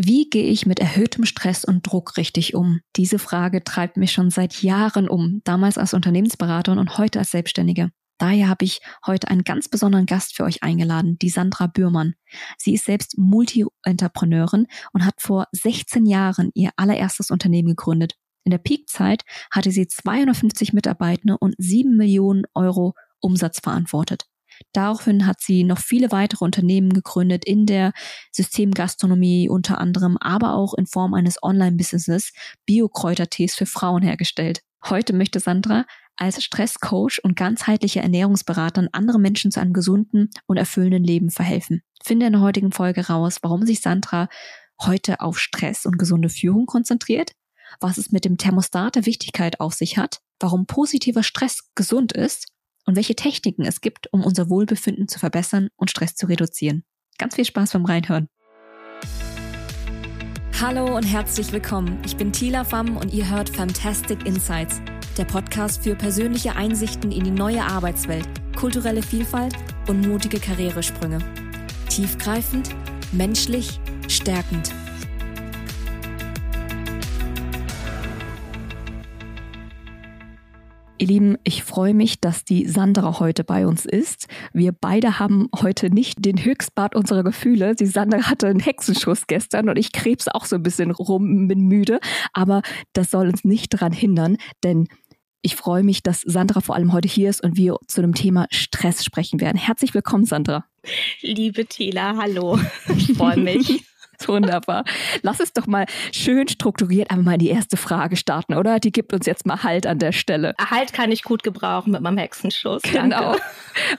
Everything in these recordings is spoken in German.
Wie gehe ich mit erhöhtem Stress und Druck richtig um? Diese Frage treibt mich schon seit Jahren um, damals als Unternehmensberaterin und heute als Selbstständige. Daher habe ich heute einen ganz besonderen Gast für euch eingeladen, die Sandra Bührmann. Sie ist selbst Multi-Entrepreneurin und hat vor 16 Jahren ihr allererstes Unternehmen gegründet. In der Peakzeit hatte sie 250 Mitarbeiter und 7 Millionen Euro Umsatz verantwortet. Daraufhin hat sie noch viele weitere Unternehmen gegründet in der Systemgastronomie unter anderem, aber auch in Form eines Online-Businesses Bio-Kräutertees für Frauen hergestellt. Heute möchte Sandra als Stresscoach und ganzheitliche Ernährungsberaterin andere Menschen zu einem gesunden und erfüllenden Leben verhelfen. Finde in der heutigen Folge raus, warum sich Sandra heute auf Stress und gesunde Führung konzentriert, was es mit dem Thermostat der Wichtigkeit auf sich hat, warum positiver Stress gesund ist und welche Techniken es gibt, um unser Wohlbefinden zu verbessern und Stress zu reduzieren. Ganz viel Spaß beim Reinhören. Hallo und herzlich willkommen. Ich bin Tila Pham und ihr hört Fantastic Insights, der Podcast für persönliche Einsichten in die neue Arbeitswelt, kulturelle Vielfalt und mutige Karrieresprünge. Tiefgreifend, menschlich, stärkend – Ihr Lieben, ich freue mich, dass die Sandra heute bei uns ist. Wir beide haben heute nicht den Höchstbad unserer Gefühle. Die Sandra hatte einen Hexenschuss gestern und ich krebs auch so ein bisschen rum, bin müde. Aber das soll uns nicht daran hindern, denn ich freue mich, dass Sandra vor allem heute hier ist und wir zu dem Thema Stress sprechen werden. Herzlich willkommen, Sandra. Liebe Tila, hallo. Ich freue mich. Wunderbar. Lass es doch mal schön strukturiert einmal mal die erste Frage starten, oder? Die gibt uns jetzt mal Halt an der Stelle. Halt kann ich gut gebrauchen mit meinem Hexenschuss. Genau. Danke.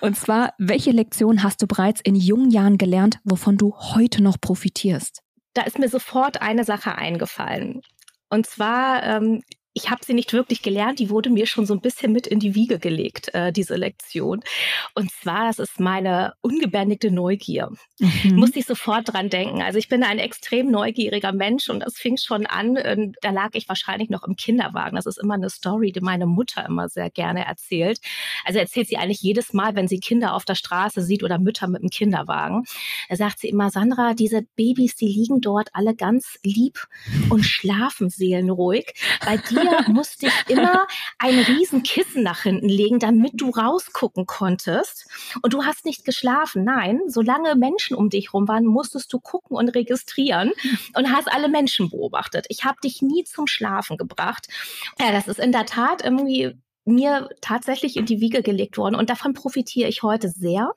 Und zwar, welche Lektion hast du bereits in jungen Jahren gelernt, wovon du heute noch profitierst? Da ist mir sofort eine Sache eingefallen. Und zwar ähm, ich habe sie nicht wirklich gelernt, die wurde mir schon so ein bisschen mit in die Wiege gelegt, äh, diese Lektion. Und zwar, das ist meine ungebändigte Neugier. Mhm. Musste ich sofort dran denken. Also ich bin ein extrem neugieriger Mensch und das fing schon an, äh, da lag ich wahrscheinlich noch im Kinderwagen. Das ist immer eine Story, die meine Mutter immer sehr gerne erzählt. Also erzählt sie eigentlich jedes Mal, wenn sie Kinder auf der Straße sieht oder Mütter mit dem Kinderwagen. Da sagt sie immer, Sandra, diese Babys, die liegen dort alle ganz lieb und schlafen seelenruhig. Bei dir früher musste ich immer ein Riesenkissen nach hinten legen, damit du rausgucken konntest. Und du hast nicht geschlafen. Nein, solange Menschen um dich rum waren, musstest du gucken und registrieren und hast alle Menschen beobachtet. Ich habe dich nie zum Schlafen gebracht. Ja, das ist in der Tat irgendwie mir tatsächlich in die Wiege gelegt worden. Und davon profitiere ich heute sehr,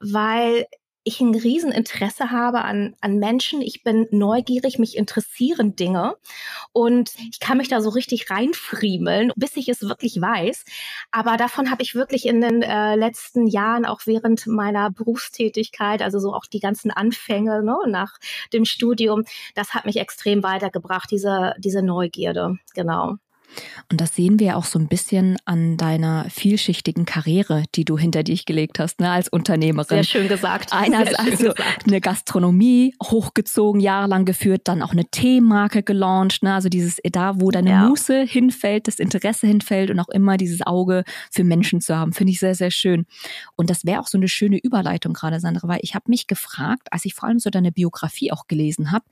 weil ich ein Rieseninteresse habe an, an Menschen. Ich bin neugierig, mich interessieren Dinge und ich kann mich da so richtig reinfriemeln, bis ich es wirklich weiß. Aber davon habe ich wirklich in den äh, letzten Jahren, auch während meiner Berufstätigkeit, also so auch die ganzen Anfänge ne, nach dem Studium, das hat mich extrem weitergebracht, diese, diese Neugierde, genau. Und das sehen wir auch so ein bisschen an deiner vielschichtigen Karriere, die du hinter dich gelegt hast, ne, als Unternehmerin. Sehr schön gesagt. Einerseits also gesagt. eine Gastronomie hochgezogen, jahrelang geführt, dann auch eine Teemarke gelauncht, ne, also dieses da, wo deine ja. Muße hinfällt, das Interesse hinfällt und auch immer dieses Auge für Menschen zu haben, finde ich sehr, sehr schön. Und das wäre auch so eine schöne Überleitung gerade, Sandra, weil ich habe mich gefragt, als ich vor allem so deine Biografie auch gelesen habe,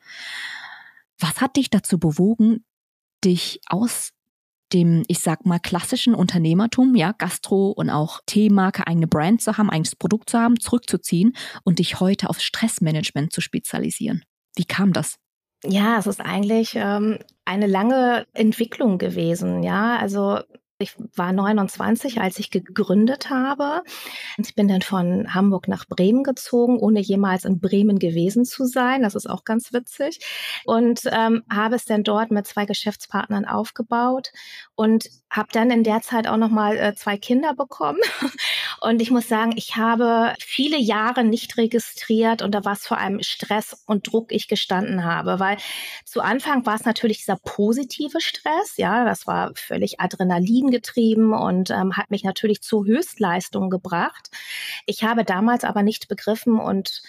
was hat dich dazu bewogen, dich aus dem, ich sag mal, klassischen Unternehmertum, ja, Gastro und auch Teemarke, eigene Brand zu haben, eigenes Produkt zu haben, zurückzuziehen und dich heute auf Stressmanagement zu spezialisieren. Wie kam das? Ja, es ist eigentlich ähm, eine lange Entwicklung gewesen. Ja, also ich war 29, als ich gegründet habe. Ich bin dann von Hamburg nach Bremen gezogen, ohne jemals in Bremen gewesen zu sein. Das ist auch ganz witzig. Und ähm, habe es dann dort mit zwei Geschäftspartnern aufgebaut und habe dann in der Zeit auch noch mal äh, zwei Kinder bekommen. Und ich muss sagen, ich habe viele Jahre nicht registriert und da war es vor allem Stress und Druck ich gestanden habe, weil zu Anfang war es natürlich dieser positive Stress, ja, das war völlig Adrenalin getrieben und ähm, hat mich natürlich zu Höchstleistungen gebracht. Ich habe damals aber nicht begriffen und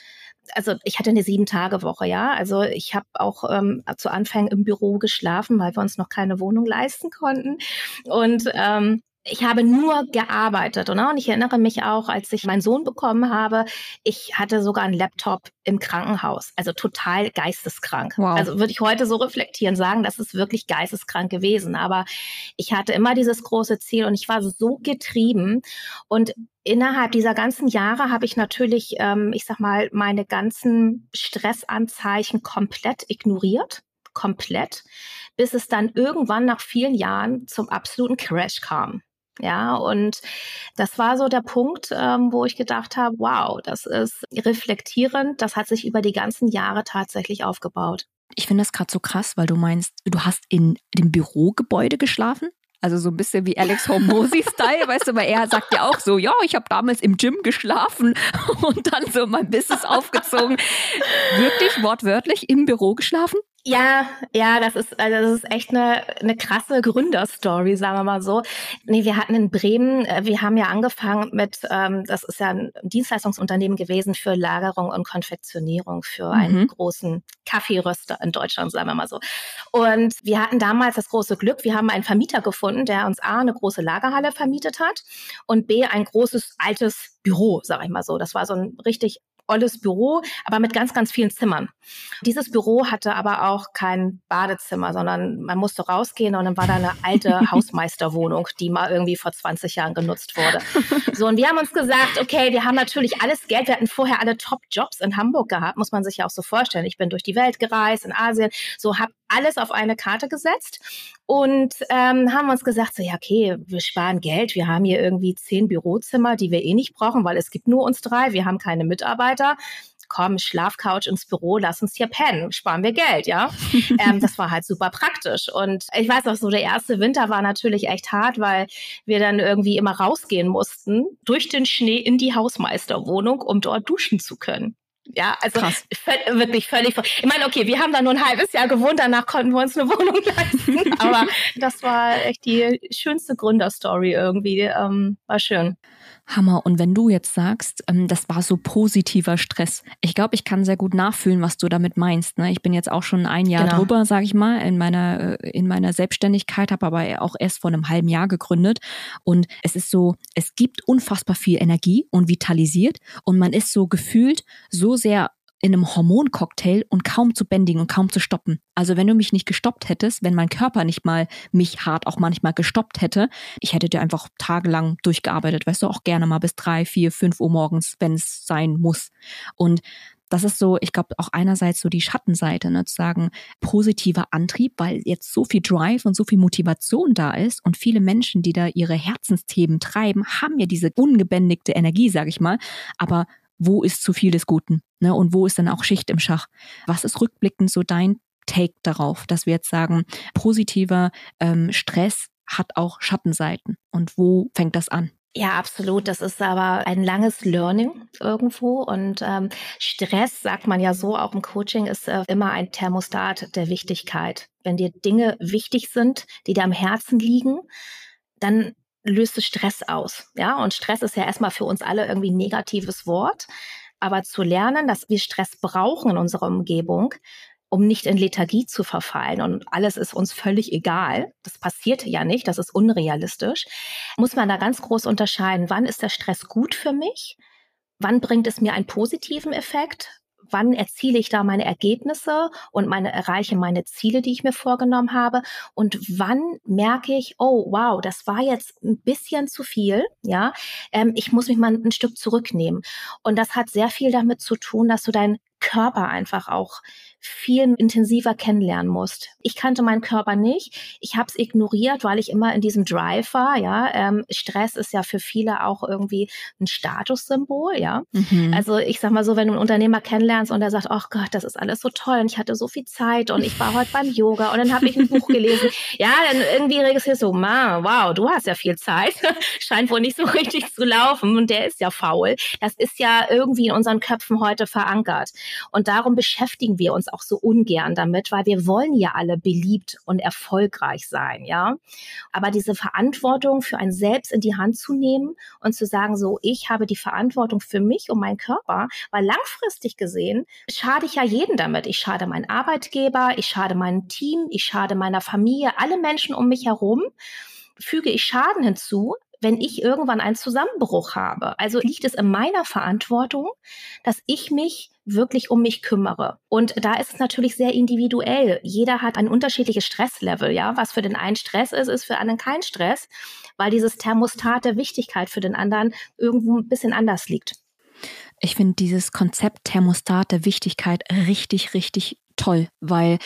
also ich hatte eine Sieben-Tage-Woche, ja. Also ich habe auch ähm, zu Anfang im Büro geschlafen, weil wir uns noch keine Wohnung leisten konnten. Und ähm, ich habe nur gearbeitet. Ne? Und ich erinnere mich auch, als ich meinen Sohn bekommen habe, ich hatte sogar einen Laptop im Krankenhaus. Also total geisteskrank. Wow. Also würde ich heute so reflektieren, sagen, das ist wirklich geisteskrank gewesen. Aber ich hatte immer dieses große Ziel und ich war so getrieben. Und innerhalb dieser ganzen Jahre habe ich natürlich, ähm, ich sag mal, meine ganzen Stressanzeichen komplett ignoriert komplett, bis es dann irgendwann nach vielen Jahren zum absoluten Crash kam. Ja, und das war so der Punkt, ähm, wo ich gedacht habe, wow, das ist reflektierend, das hat sich über die ganzen Jahre tatsächlich aufgebaut. Ich finde das gerade so krass, weil du meinst, du hast in dem Bürogebäude geschlafen? Also so ein bisschen wie Alex Hormozy-Style, weißt du, weil er sagt ja auch so, ja, ich habe damals im Gym geschlafen und dann so mein Business aufgezogen. Wirklich wortwörtlich im Büro geschlafen? Ja, ja, das ist, also das ist echt eine, eine krasse Gründerstory, sagen wir mal so. Nee, wir hatten in Bremen, äh, wir haben ja angefangen mit, ähm, das ist ja ein Dienstleistungsunternehmen gewesen für Lagerung und Konfektionierung für mhm. einen großen Kaffeeröster in Deutschland, sagen wir mal so. Und wir hatten damals das große Glück, wir haben einen Vermieter gefunden, der uns A, eine große Lagerhalle vermietet hat und B, ein großes altes Büro, sag ich mal so. Das war so ein richtig olles Büro, aber mit ganz, ganz vielen Zimmern. Dieses Büro hatte aber auch kein Badezimmer, sondern man musste rausgehen und dann war da eine alte Hausmeisterwohnung, die mal irgendwie vor 20 Jahren genutzt wurde. So, und wir haben uns gesagt, okay, wir haben natürlich alles Geld, wir hatten vorher alle Top-Jobs in Hamburg gehabt, muss man sich ja auch so vorstellen. Ich bin durch die Welt gereist, in Asien, so habe alles auf eine Karte gesetzt und ähm, haben uns gesagt, so ja, okay, wir sparen Geld, wir haben hier irgendwie zehn Bürozimmer, die wir eh nicht brauchen, weil es gibt nur uns drei, wir haben keine Mitarbeiter komm, Schlafcouch ins Büro, lass uns hier pennen, sparen wir Geld, ja. ähm, das war halt super praktisch. Und ich weiß auch so, der erste Winter war natürlich echt hart, weil wir dann irgendwie immer rausgehen mussten, durch den Schnee in die Hausmeisterwohnung, um dort duschen zu können. Ja, also wirklich völlig. Ich meine, okay, wir haben da nur ein halbes Jahr gewohnt, danach konnten wir uns eine Wohnung leisten. Aber das war echt die schönste Gründerstory irgendwie. Ähm, war schön. Hammer. Und wenn du jetzt sagst, ähm, das war so positiver Stress, ich glaube, ich kann sehr gut nachfühlen, was du damit meinst. Ne? Ich bin jetzt auch schon ein Jahr genau. drüber, sage ich mal, in meiner äh, in meiner Selbstständigkeit, habe aber auch erst vor einem halben Jahr gegründet. Und es ist so, es gibt unfassbar viel Energie und vitalisiert und man ist so gefühlt so sehr in einem Hormoncocktail und kaum zu bändigen und kaum zu stoppen. Also wenn du mich nicht gestoppt hättest, wenn mein Körper nicht mal mich hart auch manchmal gestoppt hätte, ich hätte dir einfach tagelang durchgearbeitet, weißt du, auch gerne mal bis drei, vier, fünf Uhr morgens, wenn es sein muss. Und das ist so, ich glaube, auch einerseits so die Schattenseite, ne, zu sagen, positiver Antrieb, weil jetzt so viel Drive und so viel Motivation da ist und viele Menschen, die da ihre Herzensthemen treiben, haben ja diese ungebändigte Energie, sage ich mal, aber wo ist zu viel des Guten ne? und wo ist dann auch Schicht im Schach. Was ist rückblickend so dein Take darauf, dass wir jetzt sagen, positiver ähm, Stress hat auch Schattenseiten und wo fängt das an? Ja, absolut. Das ist aber ein langes Learning irgendwo. Und ähm, Stress, sagt man ja so, auch im Coaching, ist äh, immer ein Thermostat der Wichtigkeit. Wenn dir Dinge wichtig sind, die dir am Herzen liegen, dann löst es Stress aus. Ja, und Stress ist ja erstmal für uns alle irgendwie ein negatives Wort. Aber zu lernen, dass wir Stress brauchen in unserer Umgebung, um nicht in Lethargie zu verfallen und alles ist uns völlig egal, das passiert ja nicht, das ist unrealistisch, muss man da ganz groß unterscheiden, wann ist der Stress gut für mich, wann bringt es mir einen positiven Effekt wann erziele ich da meine Ergebnisse und meine erreiche meine Ziele, die ich mir vorgenommen habe? Und wann merke ich, oh wow, das war jetzt ein bisschen zu viel, ja, ähm, ich muss mich mal ein Stück zurücknehmen. Und das hat sehr viel damit zu tun, dass du dein Körper einfach auch viel intensiver kennenlernen musst. Ich kannte meinen Körper nicht. Ich habe es ignoriert, weil ich immer in diesem Drive war. Ja, ähm, Stress ist ja für viele auch irgendwie ein Statussymbol. Ja, mhm. also ich sag mal so, wenn du einen Unternehmer kennenlernst und der sagt, ach Gott, das ist alles so toll und ich hatte so viel Zeit und ich war heute beim Yoga und dann habe ich ein Buch gelesen. Ja, dann irgendwie registrierst du, man, wow, du hast ja viel Zeit. Scheint wohl nicht so richtig zu laufen und der ist ja faul. Das ist ja irgendwie in unseren Köpfen heute verankert. Und darum beschäftigen wir uns auch so ungern damit, weil wir wollen ja alle beliebt und erfolgreich sein, ja. Aber diese Verantwortung für ein Selbst in die Hand zu nehmen und zu sagen, so, ich habe die Verantwortung für mich und meinen Körper, weil langfristig gesehen schade ich ja jeden damit. Ich schade meinen Arbeitgeber, ich schade meinem Team, ich schade meiner Familie, alle Menschen um mich herum füge ich Schaden hinzu, wenn ich irgendwann einen Zusammenbruch habe. Also liegt es in meiner Verantwortung, dass ich mich wirklich um mich kümmere. Und da ist es natürlich sehr individuell. Jeder hat ein unterschiedliches Stresslevel, ja. Was für den einen Stress ist, ist für anderen kein Stress, weil dieses Thermostat der Wichtigkeit für den anderen irgendwo ein bisschen anders liegt. Ich finde dieses Konzept Thermostat der Wichtigkeit richtig, richtig toll, weil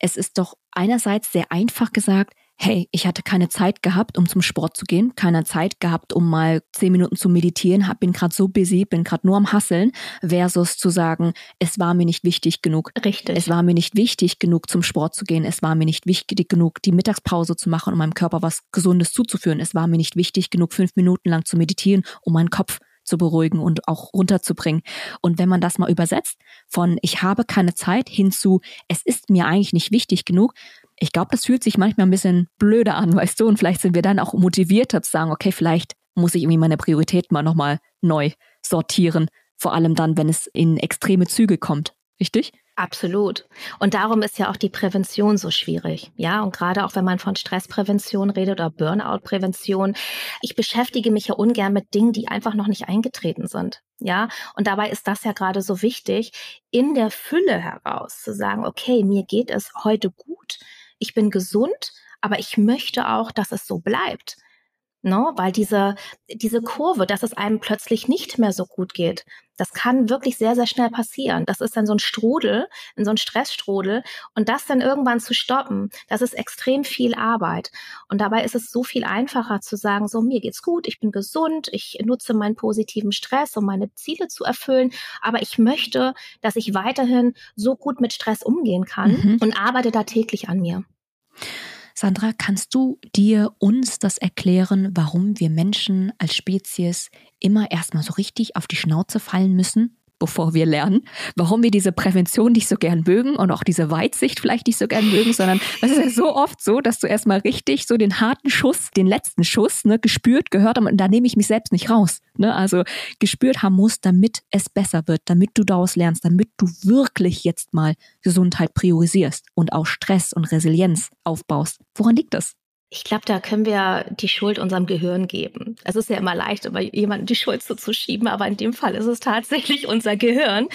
es ist doch einerseits sehr einfach gesagt, hey, ich hatte keine Zeit gehabt, um zum Sport zu gehen, keine Zeit gehabt, um mal zehn Minuten zu meditieren, hab, bin gerade so busy, bin gerade nur am Hasseln, versus zu sagen, es war mir nicht wichtig genug. Richtig. Es war mir nicht wichtig genug, zum Sport zu gehen. Es war mir nicht wichtig genug, die Mittagspause zu machen, um meinem Körper was Gesundes zuzuführen. Es war mir nicht wichtig genug, fünf Minuten lang zu meditieren, um meinen Kopf zu beruhigen und auch runterzubringen. Und wenn man das mal übersetzt von ich habe keine Zeit hin zu es ist mir eigentlich nicht wichtig genug, ich glaube, das fühlt sich manchmal ein bisschen blöder an, weißt du, und vielleicht sind wir dann auch motivierter zu sagen, okay, vielleicht muss ich irgendwie meine Priorität mal nochmal neu sortieren, vor allem dann, wenn es in extreme Züge kommt. Richtig? Absolut. Und darum ist ja auch die Prävention so schwierig. Ja, und gerade auch wenn man von Stressprävention redet oder Burnout-Prävention. Ich beschäftige mich ja ungern mit Dingen, die einfach noch nicht eingetreten sind. Ja, und dabei ist das ja gerade so wichtig, in der Fülle heraus zu sagen, okay, mir geht es heute gut, ich bin gesund, aber ich möchte auch, dass es so bleibt. No, weil diese, diese Kurve, dass es einem plötzlich nicht mehr so gut geht, das kann wirklich sehr, sehr schnell passieren. Das ist dann so ein Strudel, so ein Stressstrudel. Und das dann irgendwann zu stoppen, das ist extrem viel Arbeit. Und dabei ist es so viel einfacher zu sagen, so, mir geht's gut, ich bin gesund, ich nutze meinen positiven Stress, um meine Ziele zu erfüllen. Aber ich möchte, dass ich weiterhin so gut mit Stress umgehen kann mhm. und arbeite da täglich an mir. Sandra, kannst du dir uns das erklären, warum wir Menschen als Spezies immer erstmal so richtig auf die Schnauze fallen müssen, bevor wir lernen, warum wir diese Prävention nicht so gern mögen und auch diese Weitsicht vielleicht nicht so gern mögen, sondern es ist ja so oft so, dass du erstmal richtig so den harten Schuss, den letzten Schuss, ne, gespürt, gehört und da nehme ich mich selbst nicht raus. Ne? Also gespürt haben musst, damit es besser wird, damit du daraus lernst, damit du wirklich jetzt mal Gesundheit priorisierst und auch Stress und Resilienz aufbaust. Woran liegt das? Ich glaube, da können wir die Schuld unserem Gehirn geben. Es ist ja immer leicht, über jemanden die Schuld zuzuschieben, aber in dem Fall ist es tatsächlich unser Gehirn.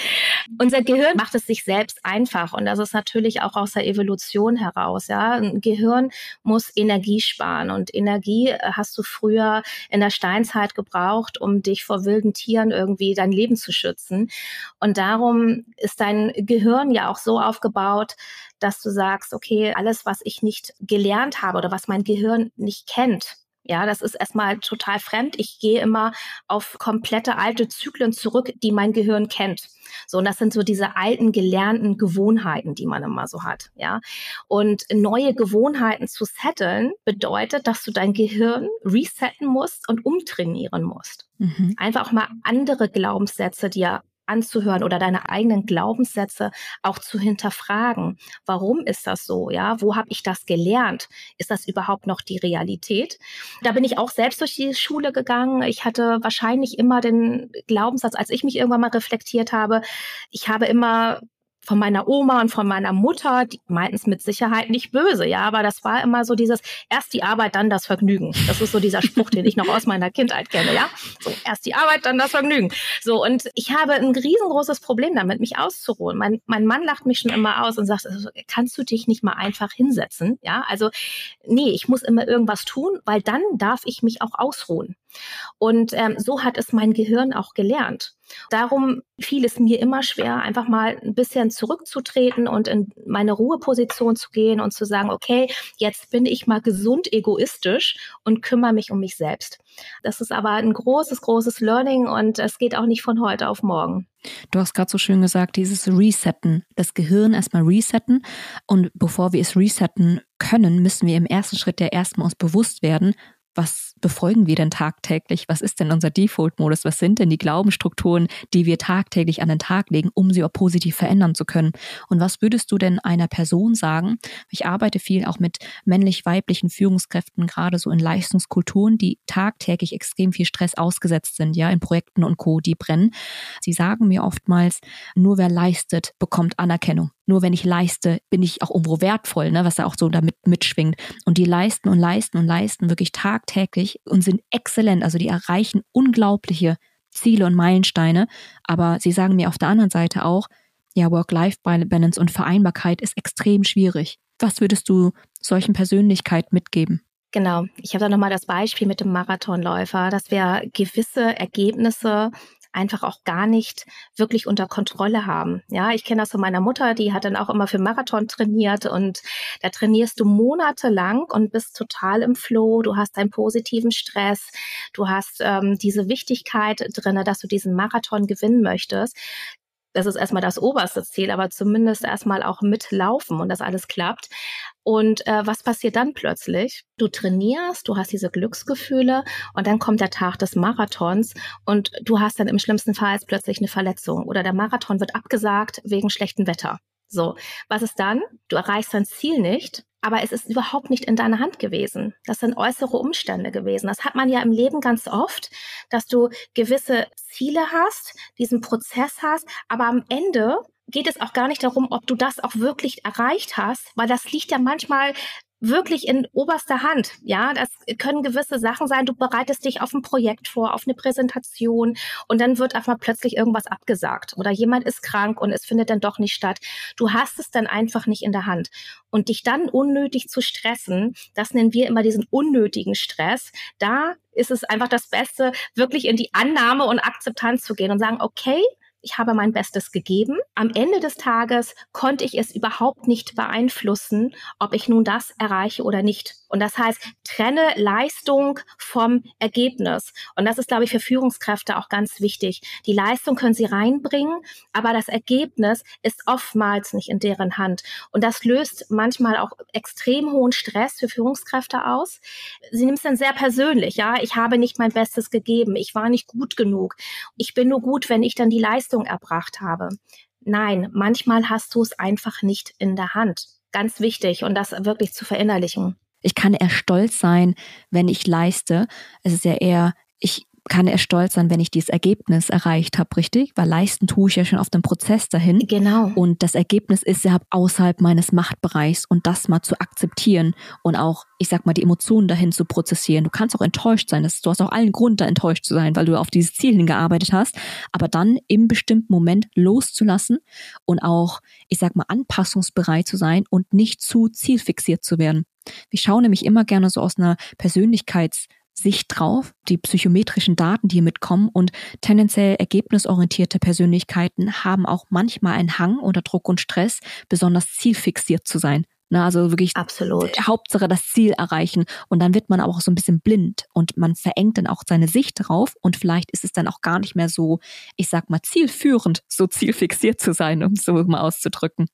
Unser Gehirn macht es sich selbst einfach und das ist natürlich auch aus der Evolution heraus. Ja, ein Gehirn muss Energie sparen und Energie äh, hast du früher in der Steinzeit gebraucht, um dich vor wilden Tieren irgendwie dein Leben zu schützen. Und darum ist dein Gehirn ja auch so aufgebaut, dass du sagst, okay, alles, was ich nicht gelernt habe oder was mein Gehirn nicht kennt, ja, das ist erstmal total fremd. Ich gehe immer auf komplette alte Zyklen zurück, die mein Gehirn kennt. So, und das sind so diese alten gelernten Gewohnheiten, die man immer so hat, ja. Und neue Gewohnheiten zu setteln bedeutet, dass du dein Gehirn resetten musst und umtrainieren musst. Mhm. Einfach auch mal andere Glaubenssätze dir anzuhören oder deine eigenen Glaubenssätze auch zu hinterfragen. Warum ist das so? Ja, wo habe ich das gelernt? Ist das überhaupt noch die Realität? Da bin ich auch selbst durch die Schule gegangen. Ich hatte wahrscheinlich immer den Glaubenssatz, als ich mich irgendwann mal reflektiert habe, ich habe immer von meiner Oma und von meiner Mutter, die meinten es mit Sicherheit nicht böse, ja, aber das war immer so dieses erst die Arbeit, dann das Vergnügen. Das ist so dieser Spruch, den ich noch aus meiner Kindheit kenne, ja. So erst die Arbeit, dann das Vergnügen. So und ich habe ein riesengroßes Problem damit, mich auszuruhen. Mein, mein Mann lacht mich schon immer aus und sagt, also, kannst du dich nicht mal einfach hinsetzen, ja? Also nee, ich muss immer irgendwas tun, weil dann darf ich mich auch ausruhen. Und ähm, so hat es mein Gehirn auch gelernt. Darum fiel es mir immer schwer, einfach mal ein bisschen zurückzutreten und in meine Ruheposition zu gehen und zu sagen, okay, jetzt bin ich mal gesund egoistisch und kümmere mich um mich selbst. Das ist aber ein großes, großes Learning und es geht auch nicht von heute auf morgen. Du hast gerade so schön gesagt, dieses Resetten, das Gehirn erstmal resetten. Und bevor wir es resetten können, müssen wir im ersten Schritt ja erstmal uns bewusst werden, was befolgen wir denn tagtäglich? Was ist denn unser Default-Modus? Was sind denn die Glaubensstrukturen, die wir tagtäglich an den Tag legen, um sie auch positiv verändern zu können? Und was würdest du denn einer Person sagen? Ich arbeite viel auch mit männlich-weiblichen Führungskräften, gerade so in Leistungskulturen, die tagtäglich extrem viel Stress ausgesetzt sind, ja, in Projekten und Co., die brennen. Sie sagen mir oftmals, nur wer leistet, bekommt Anerkennung. Nur wenn ich leiste, bin ich auch irgendwo wertvoll, ne, was da auch so damit mitschwingt. Und die leisten und leisten und leisten wirklich tagtäglich und sind exzellent. Also die erreichen unglaubliche Ziele und Meilensteine. Aber sie sagen mir auf der anderen Seite auch, ja, Work-Life-Balance und Vereinbarkeit ist extrem schwierig. Was würdest du solchen Persönlichkeiten mitgeben? Genau. Ich habe da nochmal das Beispiel mit dem Marathonläufer, dass wir gewisse Ergebnisse einfach auch gar nicht wirklich unter Kontrolle haben. Ja, ich kenne das von meiner Mutter, die hat dann auch immer für Marathon trainiert und da trainierst du monatelang und bist total im Flow. Du hast einen positiven Stress, du hast ähm, diese Wichtigkeit drinne, dass du diesen Marathon gewinnen möchtest das ist erstmal das oberste Ziel, aber zumindest erstmal auch mitlaufen und das alles klappt. Und äh, was passiert dann plötzlich? Du trainierst, du hast diese Glücksgefühle und dann kommt der Tag des Marathons und du hast dann im schlimmsten Fall plötzlich eine Verletzung oder der Marathon wird abgesagt wegen schlechtem Wetter. So, was ist dann? Du erreichst dein Ziel nicht, aber es ist überhaupt nicht in deiner Hand gewesen. Das sind äußere Umstände gewesen. Das hat man ja im Leben ganz oft, dass du gewisse Ziele hast, diesen Prozess hast, aber am Ende geht es auch gar nicht darum, ob du das auch wirklich erreicht hast, weil das liegt ja manchmal wirklich in oberster Hand. Ja, das können gewisse Sachen sein. Du bereitest dich auf ein Projekt vor, auf eine Präsentation und dann wird einfach plötzlich irgendwas abgesagt oder jemand ist krank und es findet dann doch nicht statt. Du hast es dann einfach nicht in der Hand. Und dich dann unnötig zu stressen, das nennen wir immer diesen unnötigen Stress. Da ist es einfach das Beste, wirklich in die Annahme und Akzeptanz zu gehen und sagen, okay, ich habe mein Bestes gegeben. Am Ende des Tages konnte ich es überhaupt nicht beeinflussen, ob ich nun das erreiche oder nicht. Und das heißt, trenne Leistung vom Ergebnis. Und das ist, glaube ich, für Führungskräfte auch ganz wichtig. Die Leistung können sie reinbringen, aber das Ergebnis ist oftmals nicht in deren Hand. Und das löst manchmal auch extrem hohen Stress für Führungskräfte aus. Sie nimmt es dann sehr persönlich. Ja, ich habe nicht mein Bestes gegeben. Ich war nicht gut genug. Ich bin nur gut, wenn ich dann die Leistung erbracht habe. Nein, manchmal hast du es einfach nicht in der Hand. Ganz wichtig und das wirklich zu verinnerlichen. Ich kann eher stolz sein, wenn ich leiste. Es ist ja eher, ich kann er stolz sein, wenn ich dieses Ergebnis erreicht habe, richtig? Weil leisten tue ich ja schon auf dem Prozess dahin. Genau. Und das Ergebnis ist ja außerhalb meines Machtbereichs und das mal zu akzeptieren und auch, ich sag mal, die Emotionen dahin zu prozessieren. Du kannst auch enttäuscht sein. Das, du hast auch allen Grund, da enttäuscht zu sein, weil du auf dieses Ziel hingearbeitet hast. Aber dann im bestimmten Moment loszulassen und auch, ich sag mal, anpassungsbereit zu sein und nicht zu zielfixiert zu werden. Wir schauen nämlich immer gerne so aus einer Persönlichkeits- Sicht drauf, die psychometrischen Daten, die hier mitkommen und tendenziell ergebnisorientierte Persönlichkeiten haben auch manchmal einen Hang unter Druck und Stress, besonders zielfixiert zu sein. Na, also wirklich Absolut. Hauptsache das Ziel erreichen und dann wird man auch so ein bisschen blind und man verengt dann auch seine Sicht drauf und vielleicht ist es dann auch gar nicht mehr so, ich sag mal, zielführend, so zielfixiert zu sein, um es so mal auszudrücken.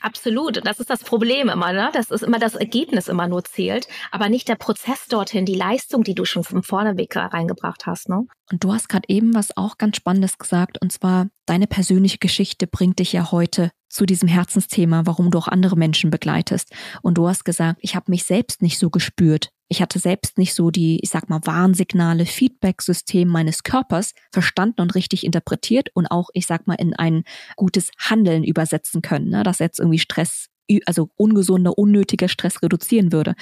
Absolut. Das ist das Problem immer, ne? Das ist immer das Ergebnis immer nur zählt, aber nicht der Prozess dorthin, die Leistung, die du schon vom Vorneweg reingebracht hast, ne? Und du hast gerade eben was auch ganz Spannendes gesagt, und zwar deine persönliche Geschichte bringt dich ja heute zu diesem Herzensthema, warum du auch andere Menschen begleitest. Und du hast gesagt, ich habe mich selbst nicht so gespürt. Ich hatte selbst nicht so die, ich sag mal, Warnsignale, Feedback-System meines Körpers verstanden und richtig interpretiert und auch, ich sag mal, in ein gutes Handeln übersetzen können, ne? dass jetzt irgendwie Stress also ungesunder, unnötiger Stress reduzieren würde.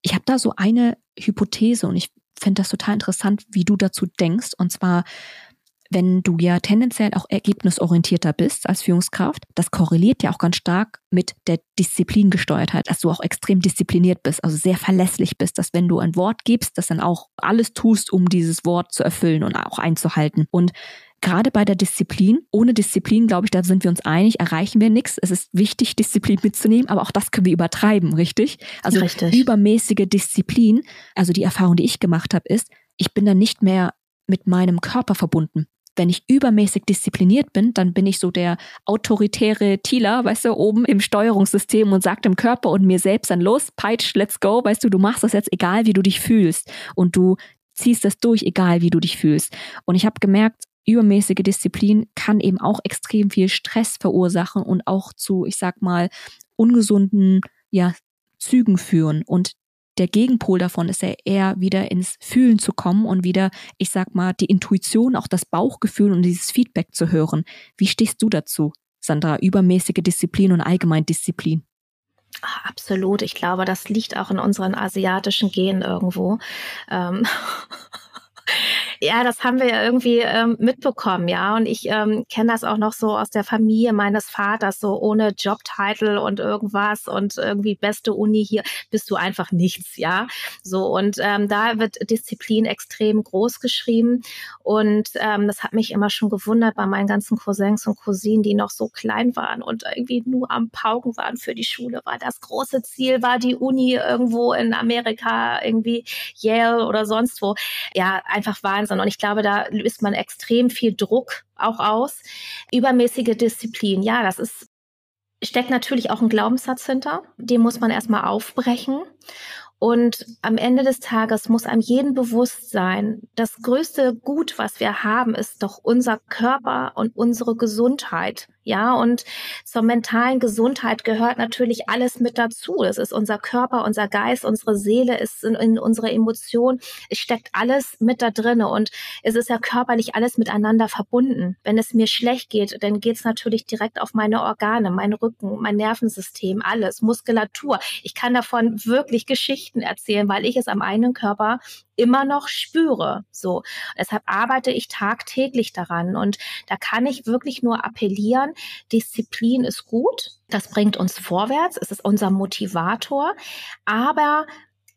Ich habe da so eine Hypothese und ich finde das total interessant, wie du dazu denkst. Und zwar, wenn du ja tendenziell auch ergebnisorientierter bist als Führungskraft, das korreliert ja auch ganz stark mit der Disziplingesteuertheit, dass du auch extrem diszipliniert bist, also sehr verlässlich bist, dass wenn du ein Wort gibst, dass dann auch alles tust, um dieses Wort zu erfüllen und auch einzuhalten. Und gerade bei der Disziplin, ohne Disziplin, glaube ich, da sind wir uns einig, erreichen wir nichts. Es ist wichtig, Disziplin mitzunehmen, aber auch das können wir übertreiben, richtig? Also richtig. übermäßige Disziplin, also die Erfahrung, die ich gemacht habe, ist, ich bin dann nicht mehr mit meinem Körper verbunden. Wenn ich übermäßig diszipliniert bin, dann bin ich so der autoritäre Tieler, weißt du, oben im Steuerungssystem und sagt dem Körper und mir selbst dann los, peitsch, let's go, weißt du, du machst das jetzt egal, wie du dich fühlst. Und du ziehst das durch, egal wie du dich fühlst. Und ich habe gemerkt, übermäßige Disziplin kann eben auch extrem viel Stress verursachen und auch zu, ich sag mal, ungesunden, ja, Zügen führen. Und der Gegenpol davon ist ja eher wieder ins Fühlen zu kommen und wieder, ich sag mal, die Intuition, auch das Bauchgefühl und dieses Feedback zu hören. Wie stehst du dazu? Sandra, übermäßige Disziplin und Allgemeindisziplin? Ach, absolut. Ich glaube, das liegt auch in unseren asiatischen Genen irgendwo. Ähm Ja, das haben wir ja irgendwie ähm, mitbekommen, ja. Und ich ähm, kenne das auch noch so aus der Familie meines Vaters, so ohne Jobtitel und irgendwas und irgendwie beste Uni hier bist du einfach nichts, ja. So und ähm, da wird Disziplin extrem groß geschrieben und ähm, das hat mich immer schon gewundert bei meinen ganzen Cousins und Cousinen, die noch so klein waren und irgendwie nur am Pauken waren für die Schule, weil das große Ziel war die Uni irgendwo in Amerika, irgendwie Yale oder sonst wo. Ja, einfach Wahnsinn. Und ich glaube, da löst man extrem viel Druck auch aus. Übermäßige Disziplin, ja, das ist, steckt natürlich auch ein Glaubenssatz hinter. Den muss man erstmal aufbrechen. Und am Ende des Tages muss einem jeden bewusst sein, das größte Gut, was wir haben, ist doch unser Körper und unsere Gesundheit. Ja, und zur mentalen Gesundheit gehört natürlich alles mit dazu. Es ist unser Körper, unser Geist, unsere Seele, es sind in unsere Emotionen. Es steckt alles mit da drinne und es ist ja körperlich alles miteinander verbunden. Wenn es mir schlecht geht, dann geht es natürlich direkt auf meine Organe, mein Rücken, mein Nervensystem, alles, Muskulatur. Ich kann davon wirklich Geschichten erzählen, weil ich es am eigenen Körper immer noch spüre. So. Deshalb arbeite ich tagtäglich daran und da kann ich wirklich nur appellieren. Disziplin ist gut. Das bringt uns vorwärts. Es ist unser Motivator. Aber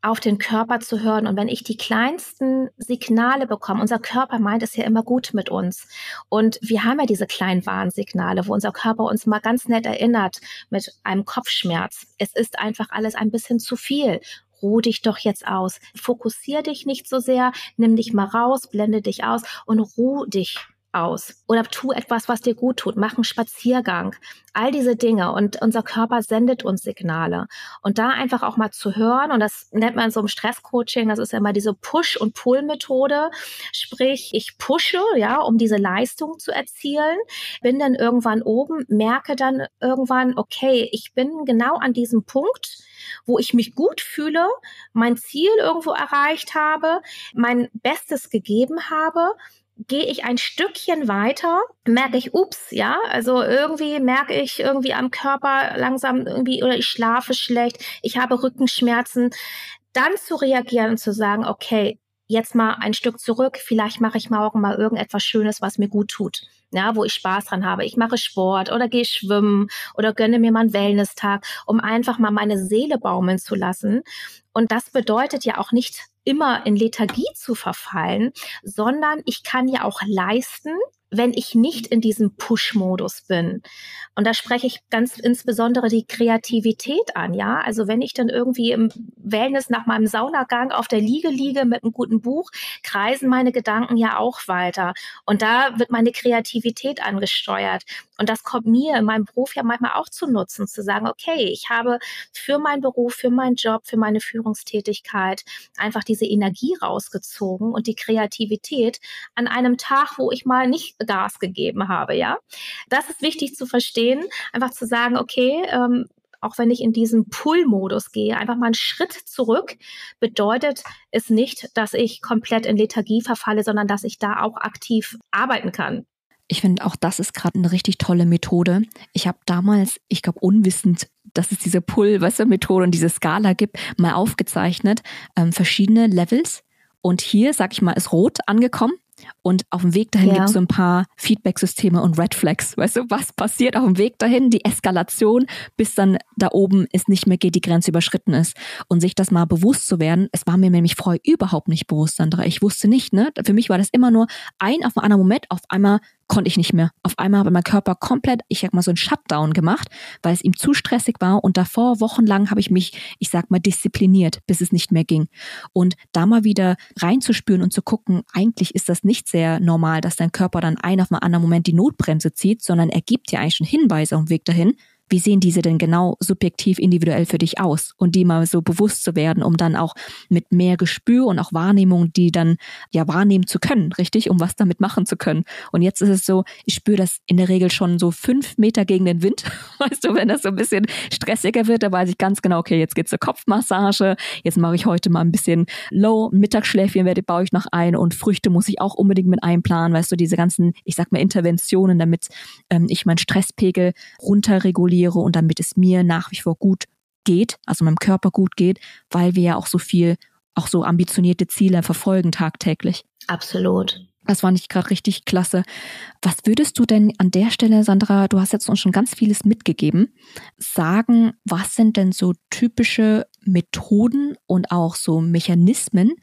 auf den Körper zu hören. Und wenn ich die kleinsten Signale bekomme, unser Körper meint es ja immer gut mit uns. Und wir haben ja diese kleinen Warnsignale, wo unser Körper uns mal ganz nett erinnert mit einem Kopfschmerz. Es ist einfach alles ein bisschen zu viel ruh dich doch jetzt aus. Fokussier dich nicht so sehr, nimm dich mal raus, blende dich aus und ruh dich aus. Oder tu etwas, was dir gut tut. Mach einen Spaziergang. All diese Dinge. Und unser Körper sendet uns Signale. Und da einfach auch mal zu hören, und das nennt man so im Stresscoaching, das ist ja immer diese Push- und Pull-Methode. Sprich, ich pushe, ja, um diese Leistung zu erzielen, bin dann irgendwann oben, merke dann irgendwann, okay, ich bin genau an diesem Punkt, wo ich mich gut fühle, mein Ziel irgendwo erreicht habe, mein Bestes gegeben habe gehe ich ein Stückchen weiter, merke ich, ups, ja, also irgendwie merke ich irgendwie am Körper langsam irgendwie oder ich schlafe schlecht, ich habe Rückenschmerzen, dann zu reagieren und zu sagen, okay, jetzt mal ein Stück zurück, vielleicht mache ich morgen mal irgendetwas Schönes, was mir gut tut, ja, wo ich Spaß dran habe. Ich mache Sport oder gehe schwimmen oder gönne mir mal einen Wellness-Tag, um einfach mal meine Seele baumeln zu lassen. Und das bedeutet ja auch nicht immer in Lethargie zu verfallen, sondern ich kann ja auch leisten, wenn ich nicht in diesem Push-Modus bin. Und da spreche ich ganz insbesondere die Kreativität an, ja. Also wenn ich dann irgendwie im Wellness nach meinem Saunagang auf der Liege liege mit einem guten Buch, kreisen meine Gedanken ja auch weiter. Und da wird meine Kreativität angesteuert. Und das kommt mir in meinem Beruf ja manchmal auch zu nutzen, zu sagen, okay, ich habe für meinen Beruf, für meinen Job, für meine Führungstätigkeit einfach diese Energie rausgezogen und die Kreativität an einem Tag, wo ich mal nicht Gas gegeben habe, ja. Das ist wichtig zu verstehen, einfach zu sagen, okay, ähm, auch wenn ich in diesen Pull-Modus gehe, einfach mal einen Schritt zurück, bedeutet es nicht, dass ich komplett in Lethargie verfalle, sondern dass ich da auch aktiv arbeiten kann. Ich finde, auch das ist gerade eine richtig tolle Methode. Ich habe damals, ich glaube, unwissend, dass es diese Pull-Methode und diese Skala gibt, mal aufgezeichnet, ähm, verschiedene Levels. Und hier, sag ich mal, ist rot angekommen. Und auf dem Weg dahin ja. gibt es so ein paar Feedback-Systeme und Red Flags. Weißt du, was passiert auf dem Weg dahin? Die Eskalation, bis dann da oben es nicht mehr geht, die Grenze überschritten ist. Und sich das mal bewusst zu werden, es war mir nämlich vorher überhaupt nicht bewusst, Sandra. Ich wusste nicht, ne? Für mich war das immer nur ein auf einen anderen Moment, auf einmal konnte ich nicht mehr. Auf einmal habe mein Körper komplett, ich sag mal, so ein Shutdown gemacht, weil es ihm zu stressig war. Und davor wochenlang habe ich mich, ich sag mal, diszipliniert, bis es nicht mehr ging. Und da mal wieder reinzuspüren und zu gucken, eigentlich ist das nicht sehr normal, dass dein Körper dann ein auf einen anderen Moment die Notbremse zieht, sondern er gibt dir eigentlich schon Hinweise auf dem Weg dahin, wie sehen diese denn genau subjektiv individuell für dich aus? Und die mal so bewusst zu werden, um dann auch mit mehr Gespür und auch Wahrnehmung, die dann ja wahrnehmen zu können, richtig, um was damit machen zu können. Und jetzt ist es so, ich spüre das in der Regel schon so fünf Meter gegen den Wind. Weißt du, wenn das so ein bisschen stressiger wird, da weiß ich ganz genau, okay, jetzt geht's zur Kopfmassage, jetzt mache ich heute mal ein bisschen Low, Mittagsschläfchen werde baue ich noch ein und Früchte muss ich auch unbedingt mit einplanen, weißt du, diese ganzen, ich sag mal, Interventionen, damit ähm, ich meinen Stresspegel runterreguliere und damit es mir nach wie vor gut geht, also meinem Körper gut geht, weil wir ja auch so viel, auch so ambitionierte Ziele verfolgen tagtäglich. Absolut. Das fand ich gerade richtig klasse. Was würdest du denn an der Stelle, Sandra, du hast jetzt uns schon ganz vieles mitgegeben, sagen, was sind denn so typische Methoden und auch so Mechanismen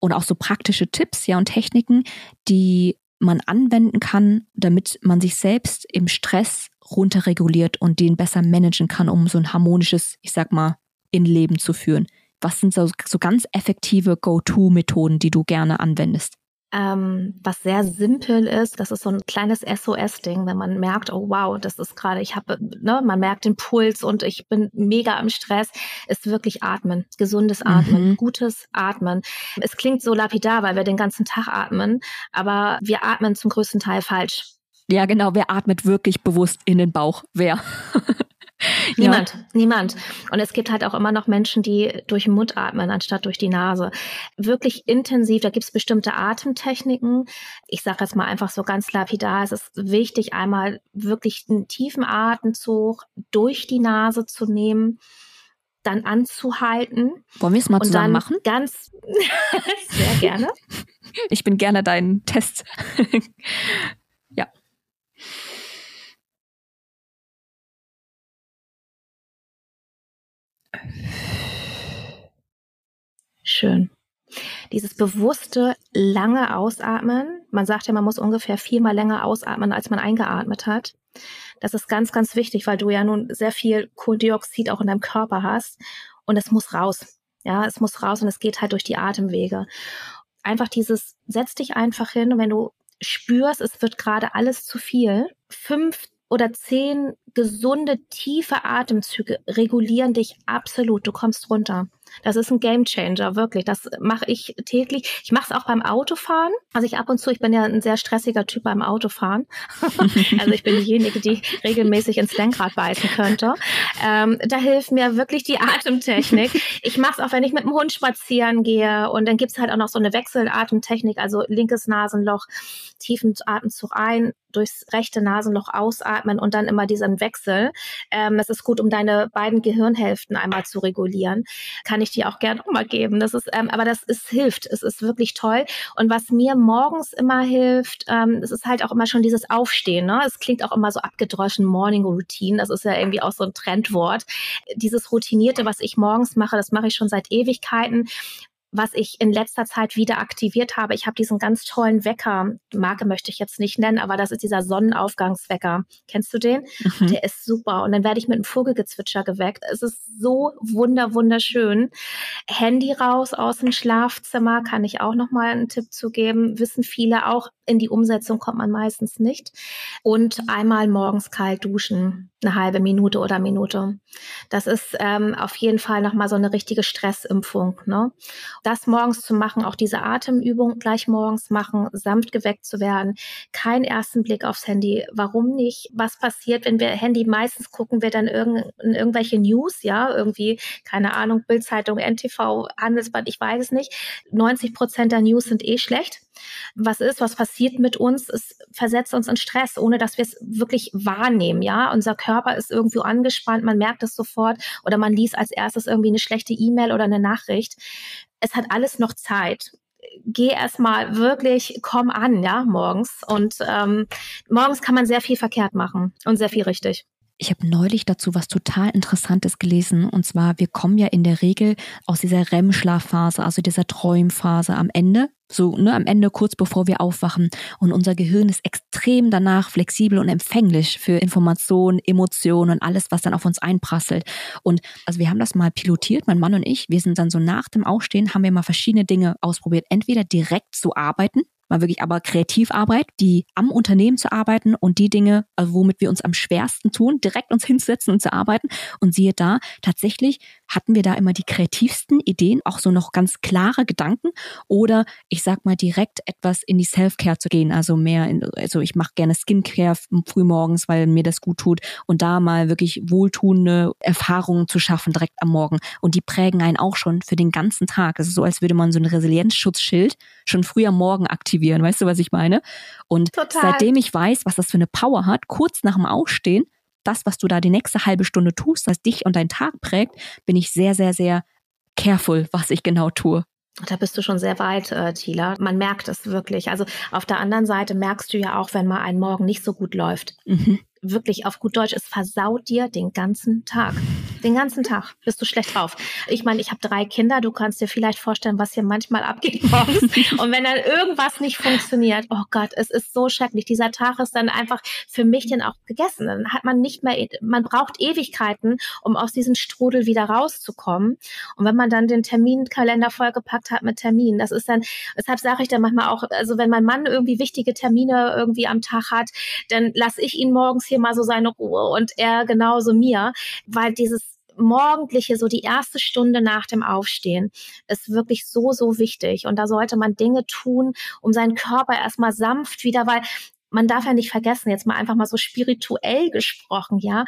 und auch so praktische Tipps, ja, und Techniken, die man anwenden kann, damit man sich selbst im Stress runterreguliert und den besser managen kann, um so ein harmonisches, ich sag mal, Innenleben zu führen? Was sind so, so ganz effektive Go-To-Methoden, die du gerne anwendest? ähm, was sehr simpel ist. Das ist so ein kleines SOS-Ding, wenn man merkt, oh wow, das ist gerade, ich habe, ne, man merkt den Puls und ich bin mega im Stress, ist wirklich Atmen, gesundes Atmen, mhm. gutes Atmen. Es klingt so lapidar, weil wir den ganzen Tag atmen, aber wir atmen zum größten Teil falsch. Ja, genau. Wer atmet wirklich bewusst in den Bauch? Wer? Niemand, ja. niemand. Und es gibt halt auch immer noch Menschen, die durch den Mund atmen, anstatt durch die Nase. Wirklich intensiv, da gibt es bestimmte Atemtechniken. Ich sage jetzt mal einfach so ganz lapidar, es ist wichtig, einmal wirklich einen tiefen Atemzug durch die Nase zu nehmen dann anzuhalten. Wollen wir es mal zusammen machen? Ganz sehr gerne. Ich bin gerne dein Test. ja. Schön. Dieses bewusste, lange Ausatmen. Man sagt ja, man muss ungefähr viermal länger ausatmen, als man eingeatmet hat. Das ist ganz, ganz wichtig, weil du ja nun sehr viel Kohlendioxid auch in deinem Körper hast. Und es muss raus. Ja, es muss raus und es geht halt durch die Atemwege. Einfach dieses, setz dich einfach hin und wenn du spürst, es wird gerade alles zu viel, fünf oder zehn gesunde, tiefe Atemzüge regulieren dich absolut. Du kommst runter. Das ist ein Game Changer, wirklich. Das mache ich täglich. Ich mache es auch beim Autofahren. Also ich ab und zu, ich bin ja ein sehr stressiger Typ beim Autofahren. also ich bin diejenige, die regelmäßig ins Lenkrad beißen könnte. Ähm, da hilft mir wirklich die Atemtechnik. Ich mache es auch, wenn ich mit dem Hund spazieren gehe. Und dann gibt's halt auch noch so eine Wechselatemtechnik, also linkes Nasenloch, tiefen Atemzug ein, durchs rechte Nasenloch ausatmen und dann immer diesen Wechsel. Ähm, es ist gut, um deine beiden Gehirnhälften einmal zu regulieren. Kann ich dir auch gerne nochmal geben. Das ist, ähm, aber das ist hilft. Es ist wirklich toll. Und was mir morgens immer hilft, ähm, das ist halt auch immer schon dieses Aufstehen. Ne? Es klingt auch immer so abgedroschen, Morning Routine. Das ist ja irgendwie auch so ein Trendwort. Dieses Routinierte, was ich morgens mache, das mache ich schon seit Ewigkeiten was ich in letzter Zeit wieder aktiviert habe. Ich habe diesen ganz tollen Wecker, Marke möchte ich jetzt nicht nennen, aber das ist dieser Sonnenaufgangswecker. Kennst du den? Mhm. Der ist super. Und dann werde ich mit einem Vogelgezwitscher geweckt. Es ist so wunder, wunderschön. Handy raus aus dem Schlafzimmer kann ich auch nochmal einen Tipp zu geben. Wissen viele auch. In die Umsetzung kommt man meistens nicht. Und einmal morgens kalt duschen. Eine halbe Minute oder Minute. Das ist ähm, auf jeden Fall nochmal so eine richtige Stressimpfung. Ne? das morgens zu machen, auch diese Atemübung gleich morgens machen, sanft geweckt zu werden, keinen ersten Blick aufs Handy. Warum nicht? Was passiert, wenn wir Handy meistens gucken wir dann in irgendwelche News, ja, irgendwie, keine Ahnung, Bildzeitung, NTV, Handelsblatt, ich weiß es nicht. 90 Prozent der News sind eh schlecht was ist, was passiert mit uns, es versetzt uns in Stress, ohne dass wir es wirklich wahrnehmen, ja. Unser Körper ist irgendwo angespannt, man merkt es sofort oder man liest als erstes irgendwie eine schlechte E-Mail oder eine Nachricht. Es hat alles noch Zeit geh erstmal wirklich, komm an, ja, morgens. Und ähm, morgens kann man sehr viel verkehrt machen und sehr viel richtig. Ich habe neulich dazu was total Interessantes gelesen. Und zwar, wir kommen ja in der Regel aus dieser REM-Schlafphase, also dieser Träumphase am Ende so ne, am Ende kurz bevor wir aufwachen. Und unser Gehirn ist extrem danach flexibel und empfänglich für Informationen, Emotionen und alles, was dann auf uns einprasselt. Und also wir haben das mal pilotiert, mein Mann und ich. Wir sind dann so nach dem Aufstehen, haben wir mal verschiedene Dinge ausprobiert. Entweder direkt zu arbeiten, mal wirklich aber Kreativarbeit, die am Unternehmen zu arbeiten und die Dinge, also womit wir uns am schwersten tun, direkt uns hinsetzen und zu arbeiten. Und siehe da, tatsächlich hatten wir da immer die kreativsten Ideen, auch so noch ganz klare Gedanken oder ich sag mal direkt etwas in die Self-Care zu gehen, also mehr in, also ich mache gerne Skincare frühmorgens, weil mir das gut tut und da mal wirklich wohltuende Erfahrungen zu schaffen direkt am Morgen und die prägen einen auch schon für den ganzen Tag. Es ist so, als würde man so ein Resilienzschutzschild schon früh am Morgen aktivieren, weißt du, was ich meine? Und Total. seitdem ich weiß, was das für eine Power hat, kurz nach dem Aufstehen das, was du da die nächste halbe Stunde tust, was dich und deinen Tag prägt, bin ich sehr, sehr, sehr careful, was ich genau tue. Da bist du schon sehr weit, äh, Thila. Man merkt es wirklich. Also auf der anderen Seite merkst du ja auch, wenn mal ein Morgen nicht so gut läuft. Mhm wirklich auf gut Deutsch, es versaut dir den ganzen Tag. Den ganzen Tag bist du schlecht drauf. Ich meine, ich habe drei Kinder, du kannst dir vielleicht vorstellen, was hier manchmal abgeht. Und wenn dann irgendwas nicht funktioniert, oh Gott, es ist so schrecklich. Dieser Tag ist dann einfach für mich dann auch gegessen. Dann hat man nicht mehr, man braucht Ewigkeiten, um aus diesem Strudel wieder rauszukommen. Und wenn man dann den Terminkalender vollgepackt hat mit Terminen, das ist dann, deshalb sage ich dann manchmal auch, also wenn mein Mann irgendwie wichtige Termine irgendwie am Tag hat, dann lasse ich ihn morgens hier mal so seine Ruhe und er genauso mir, weil dieses morgendliche, so die erste Stunde nach dem Aufstehen, ist wirklich so, so wichtig. Und da sollte man Dinge tun, um seinen Körper erstmal sanft wieder, weil man darf ja nicht vergessen, jetzt mal einfach mal so spirituell gesprochen, ja.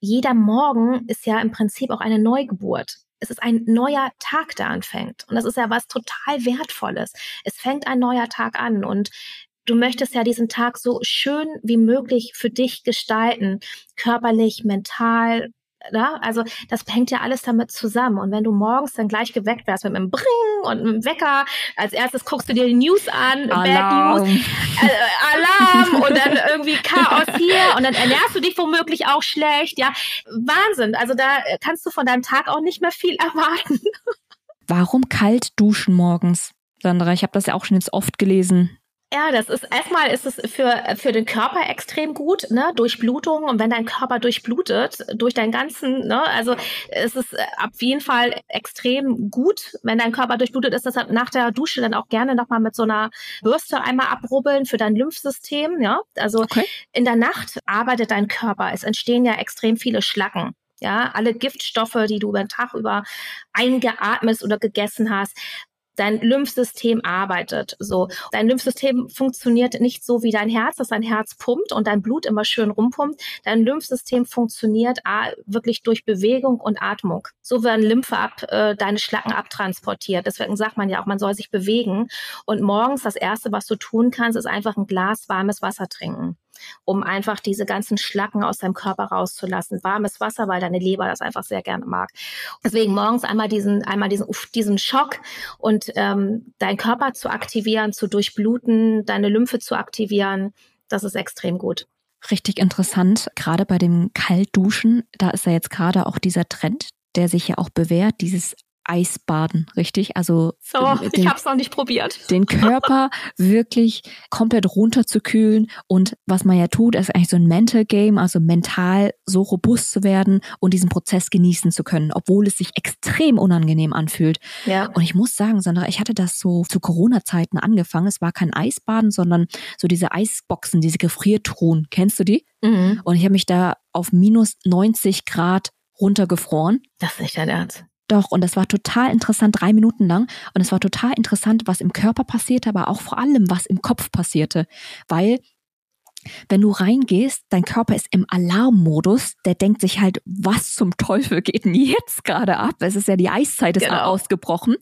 Jeder Morgen ist ja im Prinzip auch eine Neugeburt. Es ist ein neuer Tag, der anfängt. Und das ist ja was total Wertvolles. Es fängt ein neuer Tag an. Und du möchtest ja diesen Tag so schön wie möglich für dich gestalten, körperlich, mental, ja, also das hängt ja alles damit zusammen. Und wenn du morgens dann gleich geweckt wärst mit einem Bring und einem Wecker, als erstes guckst du dir die News an, Alarm. Bad News, äh, Alarm und dann irgendwie Chaos hier und dann ernährst du dich womöglich auch schlecht. Ja, Wahnsinn. Also da kannst du von deinem Tag auch nicht mehr viel erwarten. Warum kalt duschen morgens? Sandra, ich habe das ja auch schon jetzt oft gelesen. Ja, das ist erstmal ist es für, für den Körper extrem gut, ne, Durchblutung. Und wenn dein Körper durchblutet, durch deinen ganzen, ne, also es ist auf jeden Fall extrem gut, wenn dein Körper durchblutet ist, deshalb nach der Dusche dann auch gerne nochmal mit so einer Bürste einmal abrubbeln für dein Lymphsystem, ja. Also okay. in der Nacht arbeitet dein Körper. Es entstehen ja extrem viele Schlacken. Ja, alle Giftstoffe, die du über den Tag über eingeatmet oder gegessen hast, dein Lymphsystem arbeitet. So, dein Lymphsystem funktioniert nicht so wie dein Herz, dass dein Herz pumpt und dein Blut immer schön rumpumpt. Dein Lymphsystem funktioniert wirklich durch Bewegung und Atmung. So werden Lymphe ab, äh, deine Schlacken abtransportiert. Deswegen sagt man ja auch, man soll sich bewegen. Und morgens das erste, was du tun kannst, ist einfach ein Glas warmes Wasser trinken um einfach diese ganzen Schlacken aus deinem Körper rauszulassen. Warmes Wasser, weil deine Leber das einfach sehr gerne mag. Deswegen morgens einmal diesen, einmal diesen, diesen Schock und ähm, deinen Körper zu aktivieren, zu durchbluten, deine Lymphe zu aktivieren, das ist extrem gut. Richtig interessant, gerade bei dem Kaltduschen, da ist ja jetzt gerade auch dieser Trend, der sich ja auch bewährt, dieses Eisbaden, richtig? Also so, den, ich habe es noch nicht probiert. Den Körper wirklich komplett runterzukühlen und was man ja tut, ist eigentlich so ein Mental Game, also mental so robust zu werden und diesen Prozess genießen zu können, obwohl es sich extrem unangenehm anfühlt. Ja. Und ich muss sagen, Sandra, ich hatte das so zu Corona-Zeiten angefangen. Es war kein Eisbaden, sondern so diese Eisboxen, diese Gefriertruhen. Kennst du die? Mhm. Und ich habe mich da auf minus 90 Grad runtergefroren. Das ist nicht dein Ernst. Doch, und das war total interessant, drei Minuten lang. Und es war total interessant, was im Körper passierte, aber auch vor allem, was im Kopf passierte. Weil wenn du reingehst, dein Körper ist im Alarmmodus, der denkt sich halt, was zum Teufel geht denn jetzt gerade ab? Es ist ja die Eiszeit ist genau. ausgebrochen.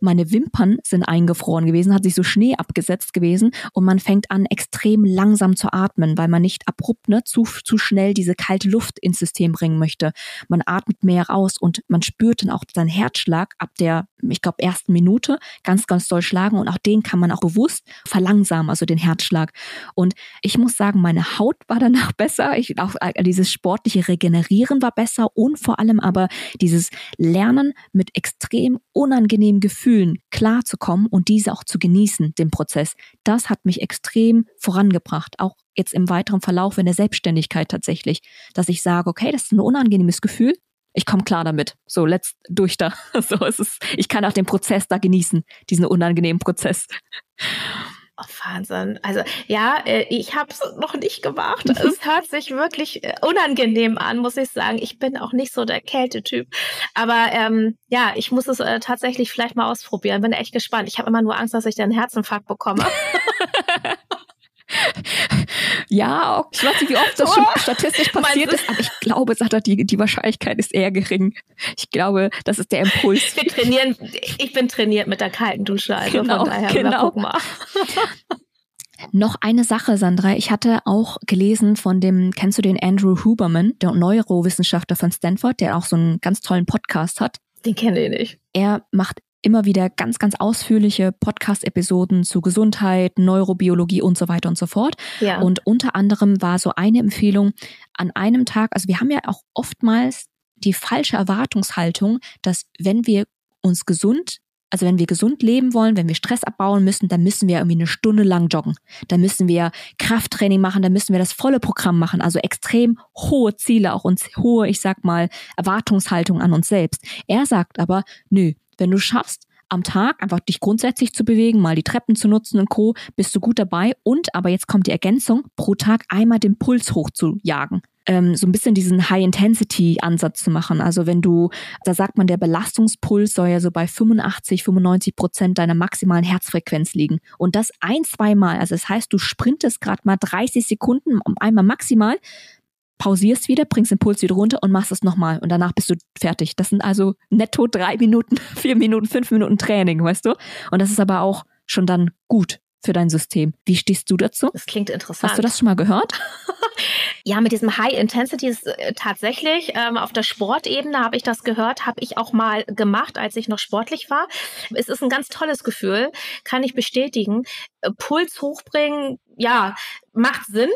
Meine Wimpern sind eingefroren gewesen, hat sich so Schnee abgesetzt gewesen und man fängt an extrem langsam zu atmen, weil man nicht abrupt ne, zu, zu schnell diese kalte Luft ins System bringen möchte. Man atmet mehr raus und man spürt dann auch seinen Herzschlag ab der, ich glaube, ersten Minute ganz, ganz doll schlagen und auch den kann man auch bewusst verlangsamen, also den Herzschlag. Und ich muss sagen, meine Haut war danach besser. Ich, auch äh, dieses sportliche Regenerieren war besser und vor allem aber dieses Lernen mit extrem unangenehmen Gefühlen klarzukommen und diese auch zu genießen, den Prozess. Das hat mich extrem vorangebracht. Auch jetzt im weiteren Verlauf in der Selbstständigkeit tatsächlich, dass ich sage, okay, das ist ein unangenehmes Gefühl, ich komme klar damit. So, let's durch da. So ist es. Ich kann auch den Prozess da genießen, diesen unangenehmen Prozess. Oh, Wahnsinn. Also ja, äh, ich habe es noch nicht gemacht. es hört sich wirklich äh, unangenehm an, muss ich sagen. Ich bin auch nicht so der Kältetyp. Aber ähm, ja, ich muss es äh, tatsächlich vielleicht mal ausprobieren. Bin echt gespannt. Ich habe immer nur Angst, dass ich dann einen Herzinfarkt bekomme. ja, ich weiß nicht, wie oft das schon oh, statistisch passiert ist, aber ich glaube, sagt die, die Wahrscheinlichkeit ist eher gering. Ich glaube, das ist der Impuls. Wir trainieren, ich bin trainiert mit der kalten Dusche, also genau, von daher, genau. mal. Noch eine Sache, Sandra. Ich hatte auch gelesen von dem, kennst du den Andrew Huberman, der Neurowissenschaftler von Stanford, der auch so einen ganz tollen Podcast hat? Den kenne ich nicht. Er macht immer wieder ganz, ganz ausführliche Podcast-Episoden zu Gesundheit, Neurobiologie und so weiter und so fort. Ja. Und unter anderem war so eine Empfehlung an einem Tag, also wir haben ja auch oftmals die falsche Erwartungshaltung, dass wenn wir uns gesund also wenn wir gesund leben wollen, wenn wir Stress abbauen müssen, dann müssen wir irgendwie eine Stunde lang joggen. Dann müssen wir Krafttraining machen, dann müssen wir das volle Programm machen. Also extrem hohe Ziele, auch uns hohe, ich sag mal, Erwartungshaltung an uns selbst. Er sagt aber, nö, wenn du schaffst, am Tag einfach dich grundsätzlich zu bewegen, mal die Treppen zu nutzen und Co., bist du gut dabei. Und aber jetzt kommt die Ergänzung, pro Tag einmal den Puls hoch zu jagen. Ähm, so ein bisschen diesen High-Intensity-Ansatz zu machen. Also wenn du, da sagt man, der Belastungspuls soll ja so bei 85, 95 Prozent deiner maximalen Herzfrequenz liegen. Und das ein, zweimal. Also das heißt, du sprintest gerade mal 30 Sekunden einmal maximal, pausierst wieder, bringst den Puls wieder runter und machst es nochmal und danach bist du fertig. Das sind also netto drei Minuten, vier Minuten, fünf Minuten Training, weißt du? Und das ist aber auch schon dann gut für dein System. Wie stehst du dazu? Das klingt interessant. Hast du das schon mal gehört? ja, mit diesem High Intensity ist äh, tatsächlich ähm, auf der Sportebene habe ich das gehört, habe ich auch mal gemacht, als ich noch sportlich war. Es ist ein ganz tolles Gefühl, kann ich bestätigen. Äh, Puls hochbringen, ja, macht Sinn.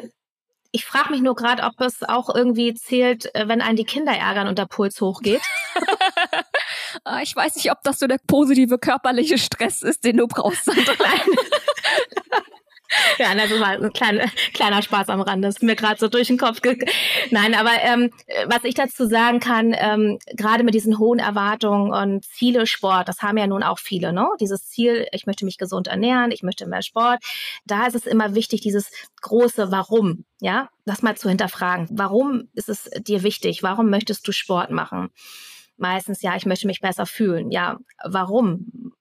Ich frage mich nur gerade, ob es auch irgendwie zählt, äh, wenn einen die Kinder ärgern und der Puls hochgeht. Ah, ich weiß nicht, ob das so der positive körperliche Stress ist, den du brauchst, Sandra. Ja, das mal ein kleiner, kleiner Spaß am Rande. Das ist mir gerade so durch den Kopf gegangen. Nein, aber ähm, was ich dazu sagen kann, ähm, gerade mit diesen hohen Erwartungen und Ziele Sport, das haben ja nun auch viele, ne? Dieses Ziel, ich möchte mich gesund ernähren, ich möchte mehr Sport. Da ist es immer wichtig, dieses große Warum, ja, das mal zu hinterfragen. Warum ist es dir wichtig? Warum möchtest du Sport machen? Meistens, ja, ich möchte mich besser fühlen. Ja, warum?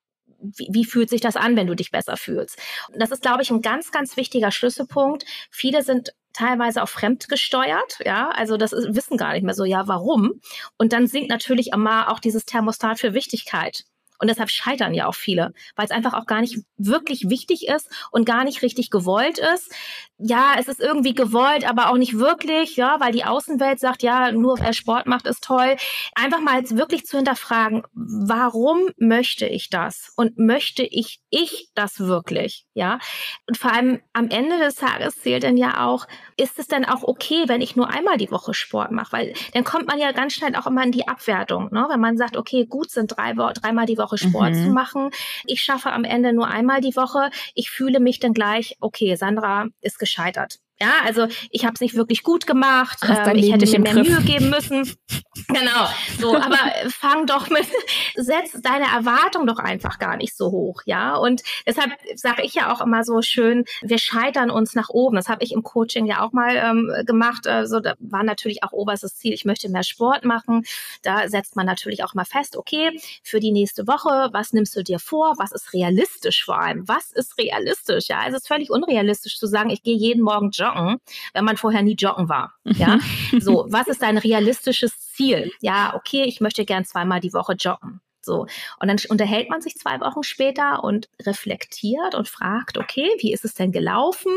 Wie, wie fühlt sich das an, wenn du dich besser fühlst? Und das ist, glaube ich, ein ganz, ganz wichtiger Schlüsselpunkt. Viele sind teilweise auch fremdgesteuert, ja, also das ist, wissen gar nicht mehr so, ja, warum? Und dann sinkt natürlich immer auch dieses Thermostat für Wichtigkeit. Und deshalb scheitern ja auch viele, weil es einfach auch gar nicht wirklich wichtig ist und gar nicht richtig gewollt ist. Ja, es ist irgendwie gewollt, aber auch nicht wirklich, ja, weil die Außenwelt sagt, ja, nur wer Sport macht, ist toll. Einfach mal wirklich zu hinterfragen, warum möchte ich das? Und möchte ich, ich das wirklich? Ja. Und vor allem am Ende des Tages zählt dann ja auch, ist es denn auch okay, wenn ich nur einmal die Woche Sport mache? Weil dann kommt man ja ganz schnell auch immer in die Abwertung, ne? Wenn man sagt, okay, gut sind drei, dreimal die Woche Woche Sport mhm. zu machen. Ich schaffe am Ende nur einmal die Woche. Ich fühle mich dann gleich, okay, Sandra ist gescheitert. Ja, also ich habe es nicht wirklich gut gemacht. Ähm, ich hätte mir mehr Griff. Mühe geben müssen. genau. So, aber fang doch mit, setz deine Erwartung doch einfach gar nicht so hoch, ja. Und deshalb sage ich ja auch immer so schön, wir scheitern uns nach oben. Das habe ich im Coaching ja auch mal ähm, gemacht. Also da war natürlich auch oberstes Ziel, ich möchte mehr Sport machen. Da setzt man natürlich auch mal fest, okay, für die nächste Woche, was nimmst du dir vor? Was ist realistisch vor allem? Was ist realistisch? Ja, also es ist völlig unrealistisch zu sagen, ich gehe jeden Morgen joggen joggen, wenn man vorher nie joggen war. Ja, so, was ist dein realistisches Ziel? Ja, okay, ich möchte gern zweimal die Woche joggen. So. Und dann unterhält man sich zwei Wochen später und reflektiert und fragt, okay, wie ist es denn gelaufen?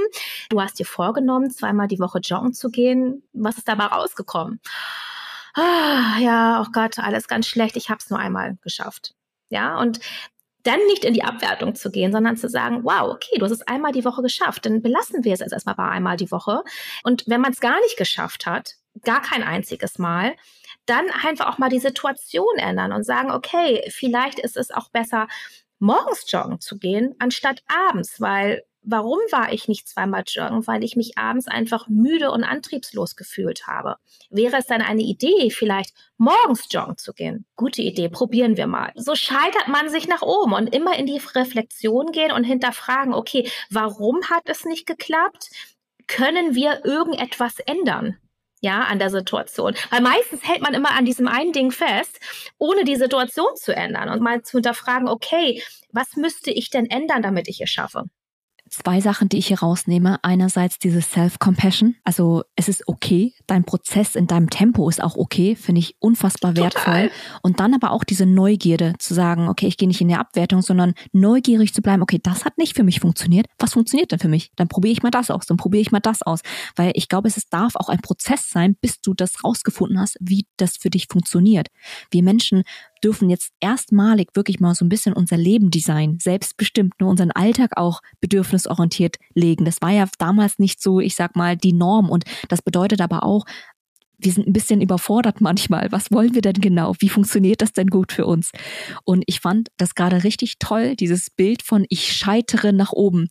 Du hast dir vorgenommen, zweimal die Woche joggen zu gehen. Was ist dabei rausgekommen? Ah, ja, oh Gott, alles ganz schlecht. Ich habe es nur einmal geschafft. Ja, und dann nicht in die Abwertung zu gehen, sondern zu sagen, wow, okay, du hast es einmal die Woche geschafft, dann belassen wir es jetzt erstmal bei einmal die Woche. Und wenn man es gar nicht geschafft hat, gar kein einziges Mal, dann einfach auch mal die Situation ändern und sagen, okay, vielleicht ist es auch besser, morgens joggen zu gehen, anstatt abends, weil warum war ich nicht zweimal joggen? Weil ich mich abends einfach müde und antriebslos gefühlt habe. Wäre es dann eine Idee, vielleicht morgens joggen zu gehen? Gute Idee, probieren wir mal. So scheitert man sich nach oben und immer in die Reflexion gehen und hinterfragen, okay, warum hat es nicht geklappt? Können wir irgendetwas ändern? ja, an der Situation. Weil meistens hält man immer an diesem einen Ding fest, ohne die Situation zu ändern und mal zu hinterfragen, okay, was müsste ich denn ändern, damit ich es schaffe? Zwei Sachen, die ich hier rausnehme. Einerseits dieses Self-Compassion. Also es ist okay. Dein Prozess in deinem Tempo ist auch okay. Finde ich unfassbar Total. wertvoll. Und dann aber auch diese Neugierde zu sagen, okay, ich gehe nicht in die Abwertung, sondern neugierig zu bleiben. Okay, das hat nicht für mich funktioniert. Was funktioniert denn für mich? Dann probiere ich mal das aus. Dann probiere ich mal das aus. Weil ich glaube, es darf auch ein Prozess sein, bis du das rausgefunden hast, wie das für dich funktioniert. Wir Menschen dürfen jetzt erstmalig wirklich mal so ein bisschen unser Leben designen, selbstbestimmt, nur unseren Alltag auch bedürfnisorientiert legen. Das war ja damals nicht so, ich sag mal, die Norm. Und das bedeutet aber auch, wir sind ein bisschen überfordert manchmal. Was wollen wir denn genau? Wie funktioniert das denn gut für uns? Und ich fand das gerade richtig toll, dieses Bild von ich scheitere nach oben.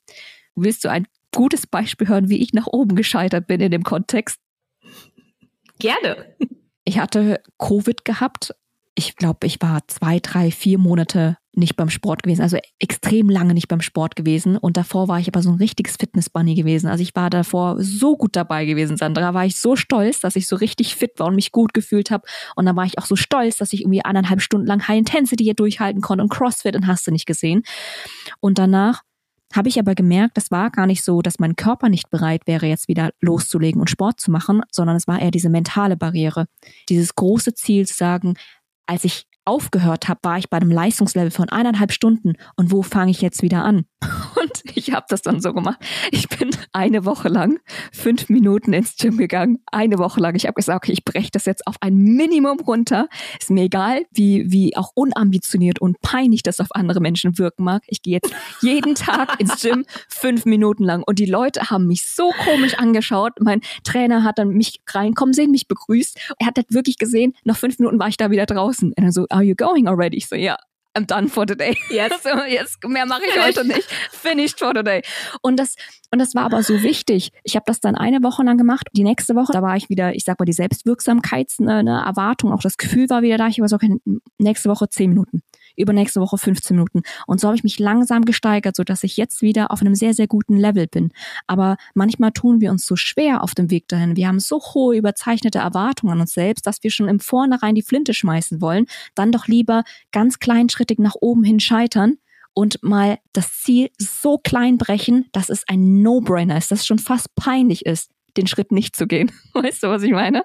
Willst du ein gutes Beispiel hören, wie ich nach oben gescheitert bin in dem Kontext? Gerne. Ich hatte Covid gehabt ich glaube, ich war zwei, drei, vier Monate nicht beim Sport gewesen, also extrem lange nicht beim Sport gewesen. Und davor war ich aber so ein richtiges Fitness-Bunny gewesen. Also ich war davor so gut dabei gewesen, Sandra. War ich so stolz, dass ich so richtig fit war und mich gut gefühlt habe. Und dann war ich auch so stolz, dass ich irgendwie eineinhalb Stunden lang High Intensity hier durchhalten konnte und CrossFit und hast du nicht gesehen. Und danach habe ich aber gemerkt, das war gar nicht so, dass mein Körper nicht bereit wäre, jetzt wieder loszulegen und Sport zu machen, sondern es war eher diese mentale Barriere. Dieses große Ziel zu sagen, als ich aufgehört habe, war ich bei einem Leistungslevel von eineinhalb Stunden und wo fange ich jetzt wieder an? Und ich habe das dann so gemacht. Ich bin eine Woche lang fünf Minuten ins Gym gegangen. Eine Woche lang. Ich habe gesagt, okay, ich breche das jetzt auf ein Minimum runter. Ist mir egal, wie, wie auch unambitioniert und peinlich das auf andere Menschen wirken mag. Ich gehe jetzt jeden Tag ins Gym fünf Minuten lang. Und die Leute haben mich so komisch angeschaut. Mein Trainer hat dann mich reinkommen sehen, mich begrüßt. Er hat das wirklich gesehen. Nach fünf Minuten war ich da wieder draußen. Und er so, are you going already? Ich so, ja. I'm done for today. Yes. So, jetzt mehr mache ich heute nicht. Finished for today. Und das und das war aber so wichtig. Ich habe das dann eine Woche lang gemacht. Die nächste Woche, da war ich wieder, ich sag mal, die Selbstwirksamkeitserwartung, auch das Gefühl war wieder da. Ich war so, okay, nächste Woche zehn Minuten übernächste Woche 15 Minuten. Und so habe ich mich langsam gesteigert, so dass ich jetzt wieder auf einem sehr, sehr guten Level bin. Aber manchmal tun wir uns so schwer auf dem Weg dahin. Wir haben so hohe überzeichnete Erwartungen an uns selbst, dass wir schon im Vornherein die Flinte schmeißen wollen. Dann doch lieber ganz kleinschrittig nach oben hin scheitern und mal das Ziel so klein brechen, dass es ein No-Brainer ist, dass es schon fast peinlich ist, den Schritt nicht zu gehen. Weißt du, was ich meine?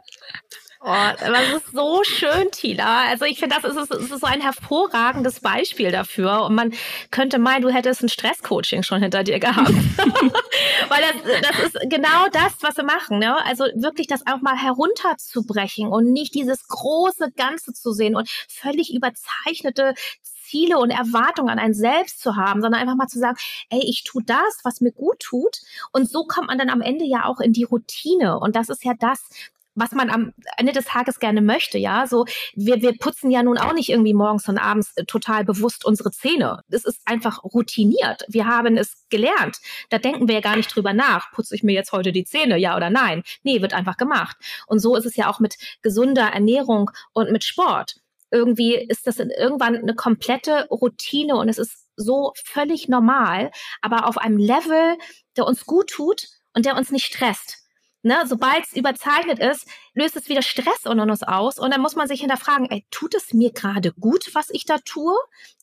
Oh, das ist so schön, Tila. Also ich finde, das ist, ist, ist so ein hervorragendes Beispiel dafür. Und man könnte meinen, du hättest ein Stresscoaching schon hinter dir gehabt. Weil das, das ist genau das, was wir machen. Ne? Also wirklich das auch mal herunterzubrechen und nicht dieses große Ganze zu sehen und völlig überzeichnete Ziele und Erwartungen an einen selbst zu haben, sondern einfach mal zu sagen, ey, ich tue das, was mir gut tut. Und so kommt man dann am Ende ja auch in die Routine. Und das ist ja das, was man am Ende des Tages gerne möchte, ja. So, wir, wir putzen ja nun auch nicht irgendwie morgens und abends äh, total bewusst unsere Zähne. Es ist einfach routiniert. Wir haben es gelernt. Da denken wir ja gar nicht drüber nach. Putze ich mir jetzt heute die Zähne, ja oder nein? Nee, wird einfach gemacht. Und so ist es ja auch mit gesunder Ernährung und mit Sport. Irgendwie ist das irgendwann eine komplette Routine und es ist so völlig normal, aber auf einem Level, der uns gut tut und der uns nicht stresst. Ne, sobald es überzeichnet ist, löst es wieder Stress unter uns aus und dann muss man sich hinterfragen, ey, tut es mir gerade gut, was ich da tue?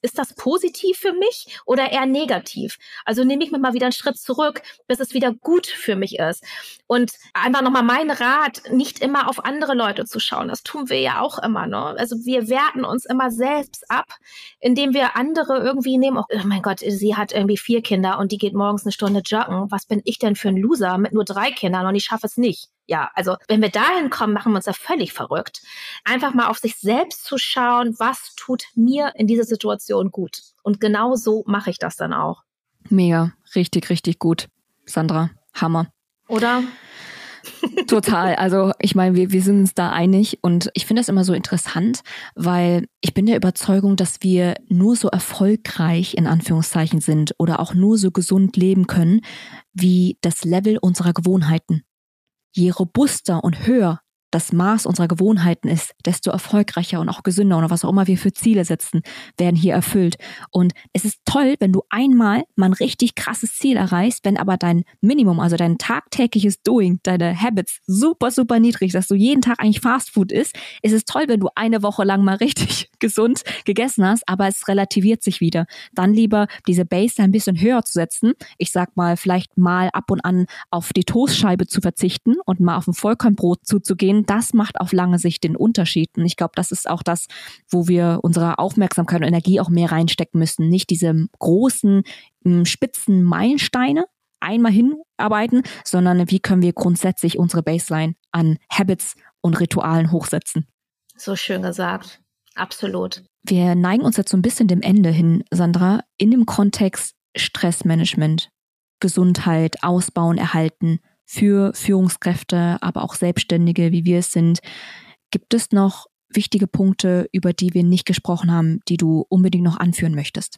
Ist das positiv für mich oder eher negativ? Also nehme ich mir mal wieder einen Schritt zurück, bis es wieder gut für mich ist. Und einfach nochmal mein Rat, nicht immer auf andere Leute zu schauen. Das tun wir ja auch immer. Ne? Also wir werten uns immer selbst ab, indem wir andere irgendwie nehmen. Oh, oh mein Gott, sie hat irgendwie vier Kinder und die geht morgens eine Stunde joggen. Was bin ich denn für ein Loser mit nur drei Kindern und ich schaffe es nicht? Ja, also wenn wir dahin kommen, machen wir uns ja völlig verrückt. Einfach mal auf sich selbst zu schauen, was tut mir in dieser Situation gut. Und genau so mache ich das dann auch. Mega, richtig, richtig gut. Sandra, Hammer. Oder? Total. Also ich meine, wir, wir sind uns da einig und ich finde das immer so interessant, weil ich bin der Überzeugung, dass wir nur so erfolgreich in Anführungszeichen sind oder auch nur so gesund leben können, wie das Level unserer Gewohnheiten. Je robuster und höher das Maß unserer Gewohnheiten ist, desto erfolgreicher und auch gesünder oder was auch immer wir für Ziele setzen, werden hier erfüllt. Und es ist toll, wenn du einmal mal ein richtig krasses Ziel erreichst, wenn aber dein Minimum, also dein tagtägliches Doing, deine Habits super, super niedrig, dass du jeden Tag eigentlich Fastfood isst, ist es toll, wenn du eine Woche lang mal richtig gesund gegessen hast, aber es relativiert sich wieder. Dann lieber diese Base ein bisschen höher zu setzen. Ich sag mal, vielleicht mal ab und an auf die Toastscheibe zu verzichten und mal auf ein Vollkornbrot zuzugehen, das macht auf lange Sicht den Unterschied. Und ich glaube, das ist auch das, wo wir unsere Aufmerksamkeit und Energie auch mehr reinstecken müssen. Nicht diese großen, hm, spitzen Meilensteine einmal hinarbeiten, sondern wie können wir grundsätzlich unsere Baseline an Habits und Ritualen hochsetzen. So schön gesagt. Absolut. Wir neigen uns jetzt so ein bisschen dem Ende hin, Sandra, in dem Kontext Stressmanagement, Gesundheit, Ausbauen, Erhalten für Führungskräfte, aber auch Selbstständige, wie wir es sind. Gibt es noch wichtige Punkte, über die wir nicht gesprochen haben, die du unbedingt noch anführen möchtest?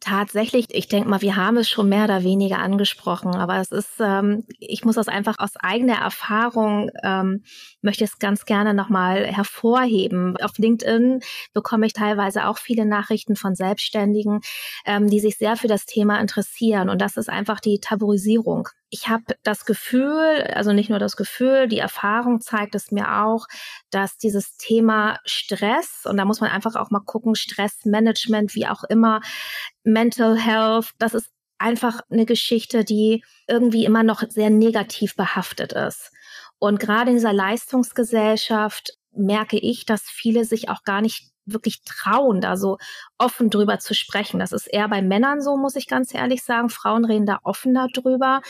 Tatsächlich, ich denke mal, wir haben es schon mehr oder weniger angesprochen, aber es ist, ähm, ich muss das einfach aus eigener Erfahrung, ähm, möchte es ganz gerne nochmal hervorheben. Auf LinkedIn bekomme ich teilweise auch viele Nachrichten von Selbstständigen, ähm, die sich sehr für das Thema interessieren und das ist einfach die Tabuisierung ich habe das Gefühl, also nicht nur das Gefühl, die Erfahrung zeigt es mir auch, dass dieses Thema Stress, und da muss man einfach auch mal gucken, Stressmanagement, wie auch immer, Mental Health, das ist einfach eine Geschichte, die irgendwie immer noch sehr negativ behaftet ist. Und gerade in dieser Leistungsgesellschaft merke ich, dass viele sich auch gar nicht wirklich trauen, da so offen drüber zu sprechen. Das ist eher bei Männern so, muss ich ganz ehrlich sagen. Frauen reden da offener drüber,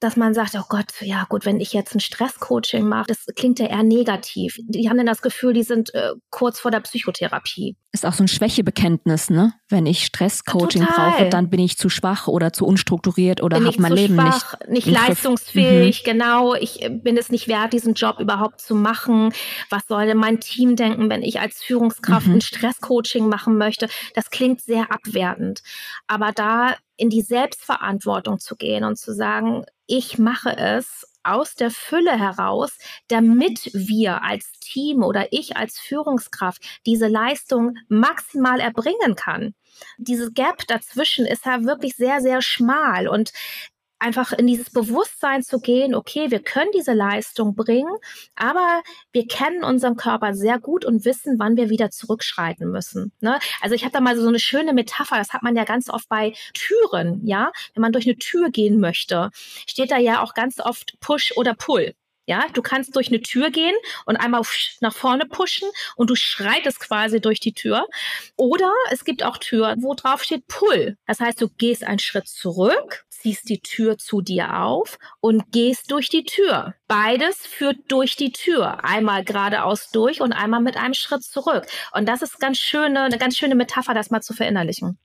dass man sagt, oh Gott, ja gut, wenn ich jetzt ein Stresscoaching mache, das klingt ja eher negativ. Die haben dann das Gefühl, die sind äh, kurz vor der Psychotherapie. Ist auch so ein Schwächebekenntnis, ne? Wenn ich Stresscoaching brauche, dann bin ich zu schwach oder zu unstrukturiert oder habe mein Leben schwach, nicht, nicht leistungsfähig, mhm. genau. Ich bin es nicht wert, diesen Job überhaupt zu machen. Was soll denn mein Team denken, wenn ich als Führungskraft mhm. Ein Stresscoaching machen möchte? Das klingt sehr abwertend. Aber da in die Selbstverantwortung zu gehen und zu sagen, ich mache es aus der Fülle heraus, damit wir als Team oder ich als Führungskraft diese Leistung maximal erbringen kann. Diese Gap dazwischen ist ja wirklich sehr, sehr schmal und einfach in dieses Bewusstsein zu gehen, okay, wir können diese Leistung bringen, aber wir kennen unseren Körper sehr gut und wissen, wann wir wieder zurückschreiten müssen. Ne? Also ich habe da mal so eine schöne Metapher, das hat man ja ganz oft bei Türen, ja, wenn man durch eine Tür gehen möchte, steht da ja auch ganz oft Push oder Pull. Ja, du kannst durch eine Tür gehen und einmal nach vorne pushen und du schreitest quasi durch die Tür. Oder es gibt auch Türen, wo drauf steht Pull. Das heißt, du gehst einen Schritt zurück, ziehst die Tür zu dir auf und gehst durch die Tür. Beides führt durch die Tür. Einmal geradeaus durch und einmal mit einem Schritt zurück. Und das ist ganz schöne, eine ganz schöne Metapher, das mal zu verinnerlichen.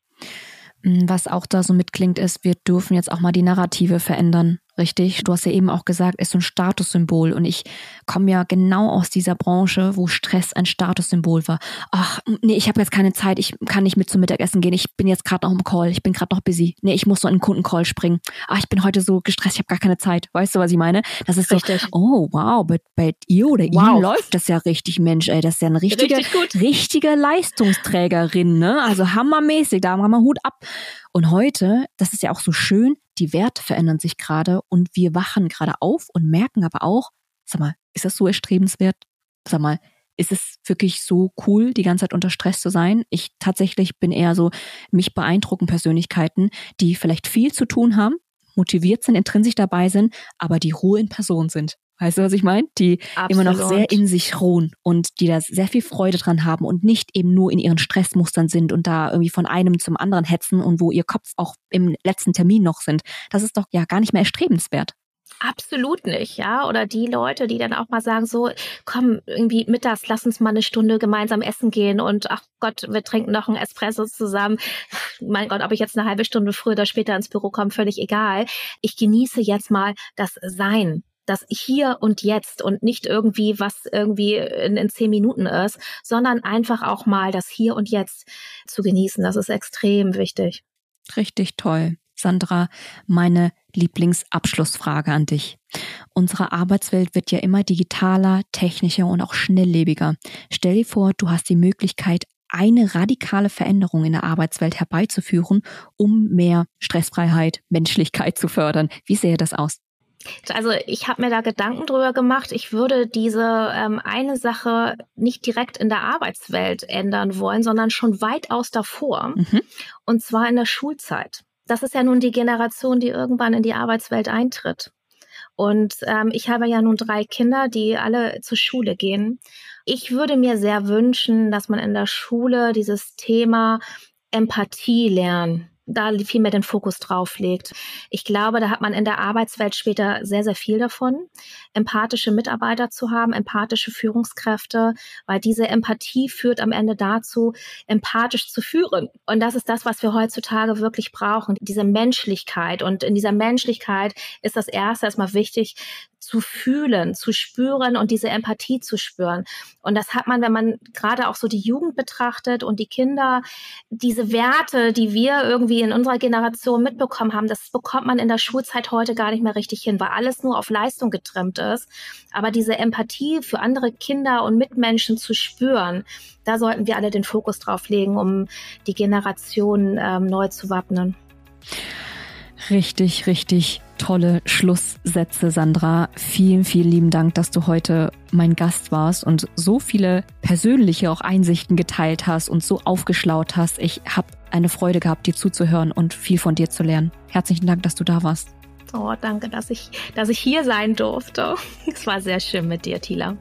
Was auch da so mitklingt, ist, wir dürfen jetzt auch mal die Narrative verändern. Richtig, du hast ja eben auch gesagt, ist so ein Statussymbol und ich komme ja genau aus dieser Branche, wo Stress ein Statussymbol war. Ach, nee, ich habe jetzt keine Zeit, ich kann nicht mit zum Mittagessen gehen, ich bin jetzt gerade noch im Call, ich bin gerade noch busy. Nee, ich muss noch in den Kundencall springen. Ach, ich bin heute so gestresst, ich habe gar keine Zeit. Weißt du, was ich meine? Das ist richtig. so, oh wow, bei, bei ihr oder wow. ihm läuft das ja richtig, Mensch, ey, das ist ja eine richtige, richtige Leistungsträgerin, ne? Also hammermäßig, da haben wir Hut ab. Und heute, das ist ja auch so schön, die Werte verändern sich gerade und wir wachen gerade auf und merken aber auch, sag mal, ist das so erstrebenswert? Sag mal, ist es wirklich so cool, die ganze Zeit unter Stress zu sein? Ich tatsächlich bin eher so, mich beeindrucken Persönlichkeiten, die vielleicht viel zu tun haben, motiviert sind, intrinsisch dabei sind, aber die Ruhe in Person sind. Weißt du, was ich meine? Die Absolut. immer noch sehr in sich ruhen und die da sehr viel Freude dran haben und nicht eben nur in ihren Stressmustern sind und da irgendwie von einem zum anderen hetzen und wo ihr Kopf auch im letzten Termin noch sind. Das ist doch ja gar nicht mehr erstrebenswert. Absolut nicht, ja. Oder die Leute, die dann auch mal sagen, so, komm, irgendwie mittags, lass uns mal eine Stunde gemeinsam essen gehen und ach Gott, wir trinken noch ein Espresso zusammen. Mein Gott, ob ich jetzt eine halbe Stunde früher oder später ins Büro komme, völlig egal. Ich genieße jetzt mal das Sein das hier und jetzt und nicht irgendwie, was irgendwie in, in zehn Minuten ist, sondern einfach auch mal das hier und jetzt zu genießen. Das ist extrem wichtig. Richtig toll. Sandra, meine Lieblingsabschlussfrage an dich. Unsere Arbeitswelt wird ja immer digitaler, technischer und auch schnelllebiger. Stell dir vor, du hast die Möglichkeit, eine radikale Veränderung in der Arbeitswelt herbeizuführen, um mehr Stressfreiheit, Menschlichkeit zu fördern. Wie sähe das aus? Also ich habe mir da Gedanken drüber gemacht. Ich würde diese ähm, eine Sache nicht direkt in der Arbeitswelt ändern wollen, sondern schon weitaus davor. Mhm. Und zwar in der Schulzeit. Das ist ja nun die Generation, die irgendwann in die Arbeitswelt eintritt. Und ähm, ich habe ja nun drei Kinder, die alle zur Schule gehen. Ich würde mir sehr wünschen, dass man in der Schule dieses Thema Empathie lernen da viel mehr den Fokus drauf legt. Ich glaube, da hat man in der Arbeitswelt später sehr, sehr viel davon, empathische Mitarbeiter zu haben, empathische Führungskräfte, weil diese Empathie führt am Ende dazu, empathisch zu führen. Und das ist das, was wir heutzutage wirklich brauchen, diese Menschlichkeit. Und in dieser Menschlichkeit ist das erste erstmal wichtig, zu fühlen, zu spüren und diese Empathie zu spüren. Und das hat man, wenn man gerade auch so die Jugend betrachtet und die Kinder, diese Werte, die wir irgendwie in unserer Generation mitbekommen haben, das bekommt man in der Schulzeit heute gar nicht mehr richtig hin, weil alles nur auf Leistung getrimmt ist. Aber diese Empathie für andere Kinder und Mitmenschen zu spüren, da sollten wir alle den Fokus drauf legen, um die Generation ähm, neu zu wappnen. Richtig, richtig tolle Schlusssätze, Sandra. Vielen, vielen lieben Dank, dass du heute mein Gast warst und so viele persönliche auch Einsichten geteilt hast und so aufgeschlaut hast. Ich habe eine Freude gehabt, dir zuzuhören und viel von dir zu lernen. Herzlichen Dank, dass du da warst. Oh, danke, dass ich, dass ich hier sein durfte. Es war sehr schön mit dir, Tila.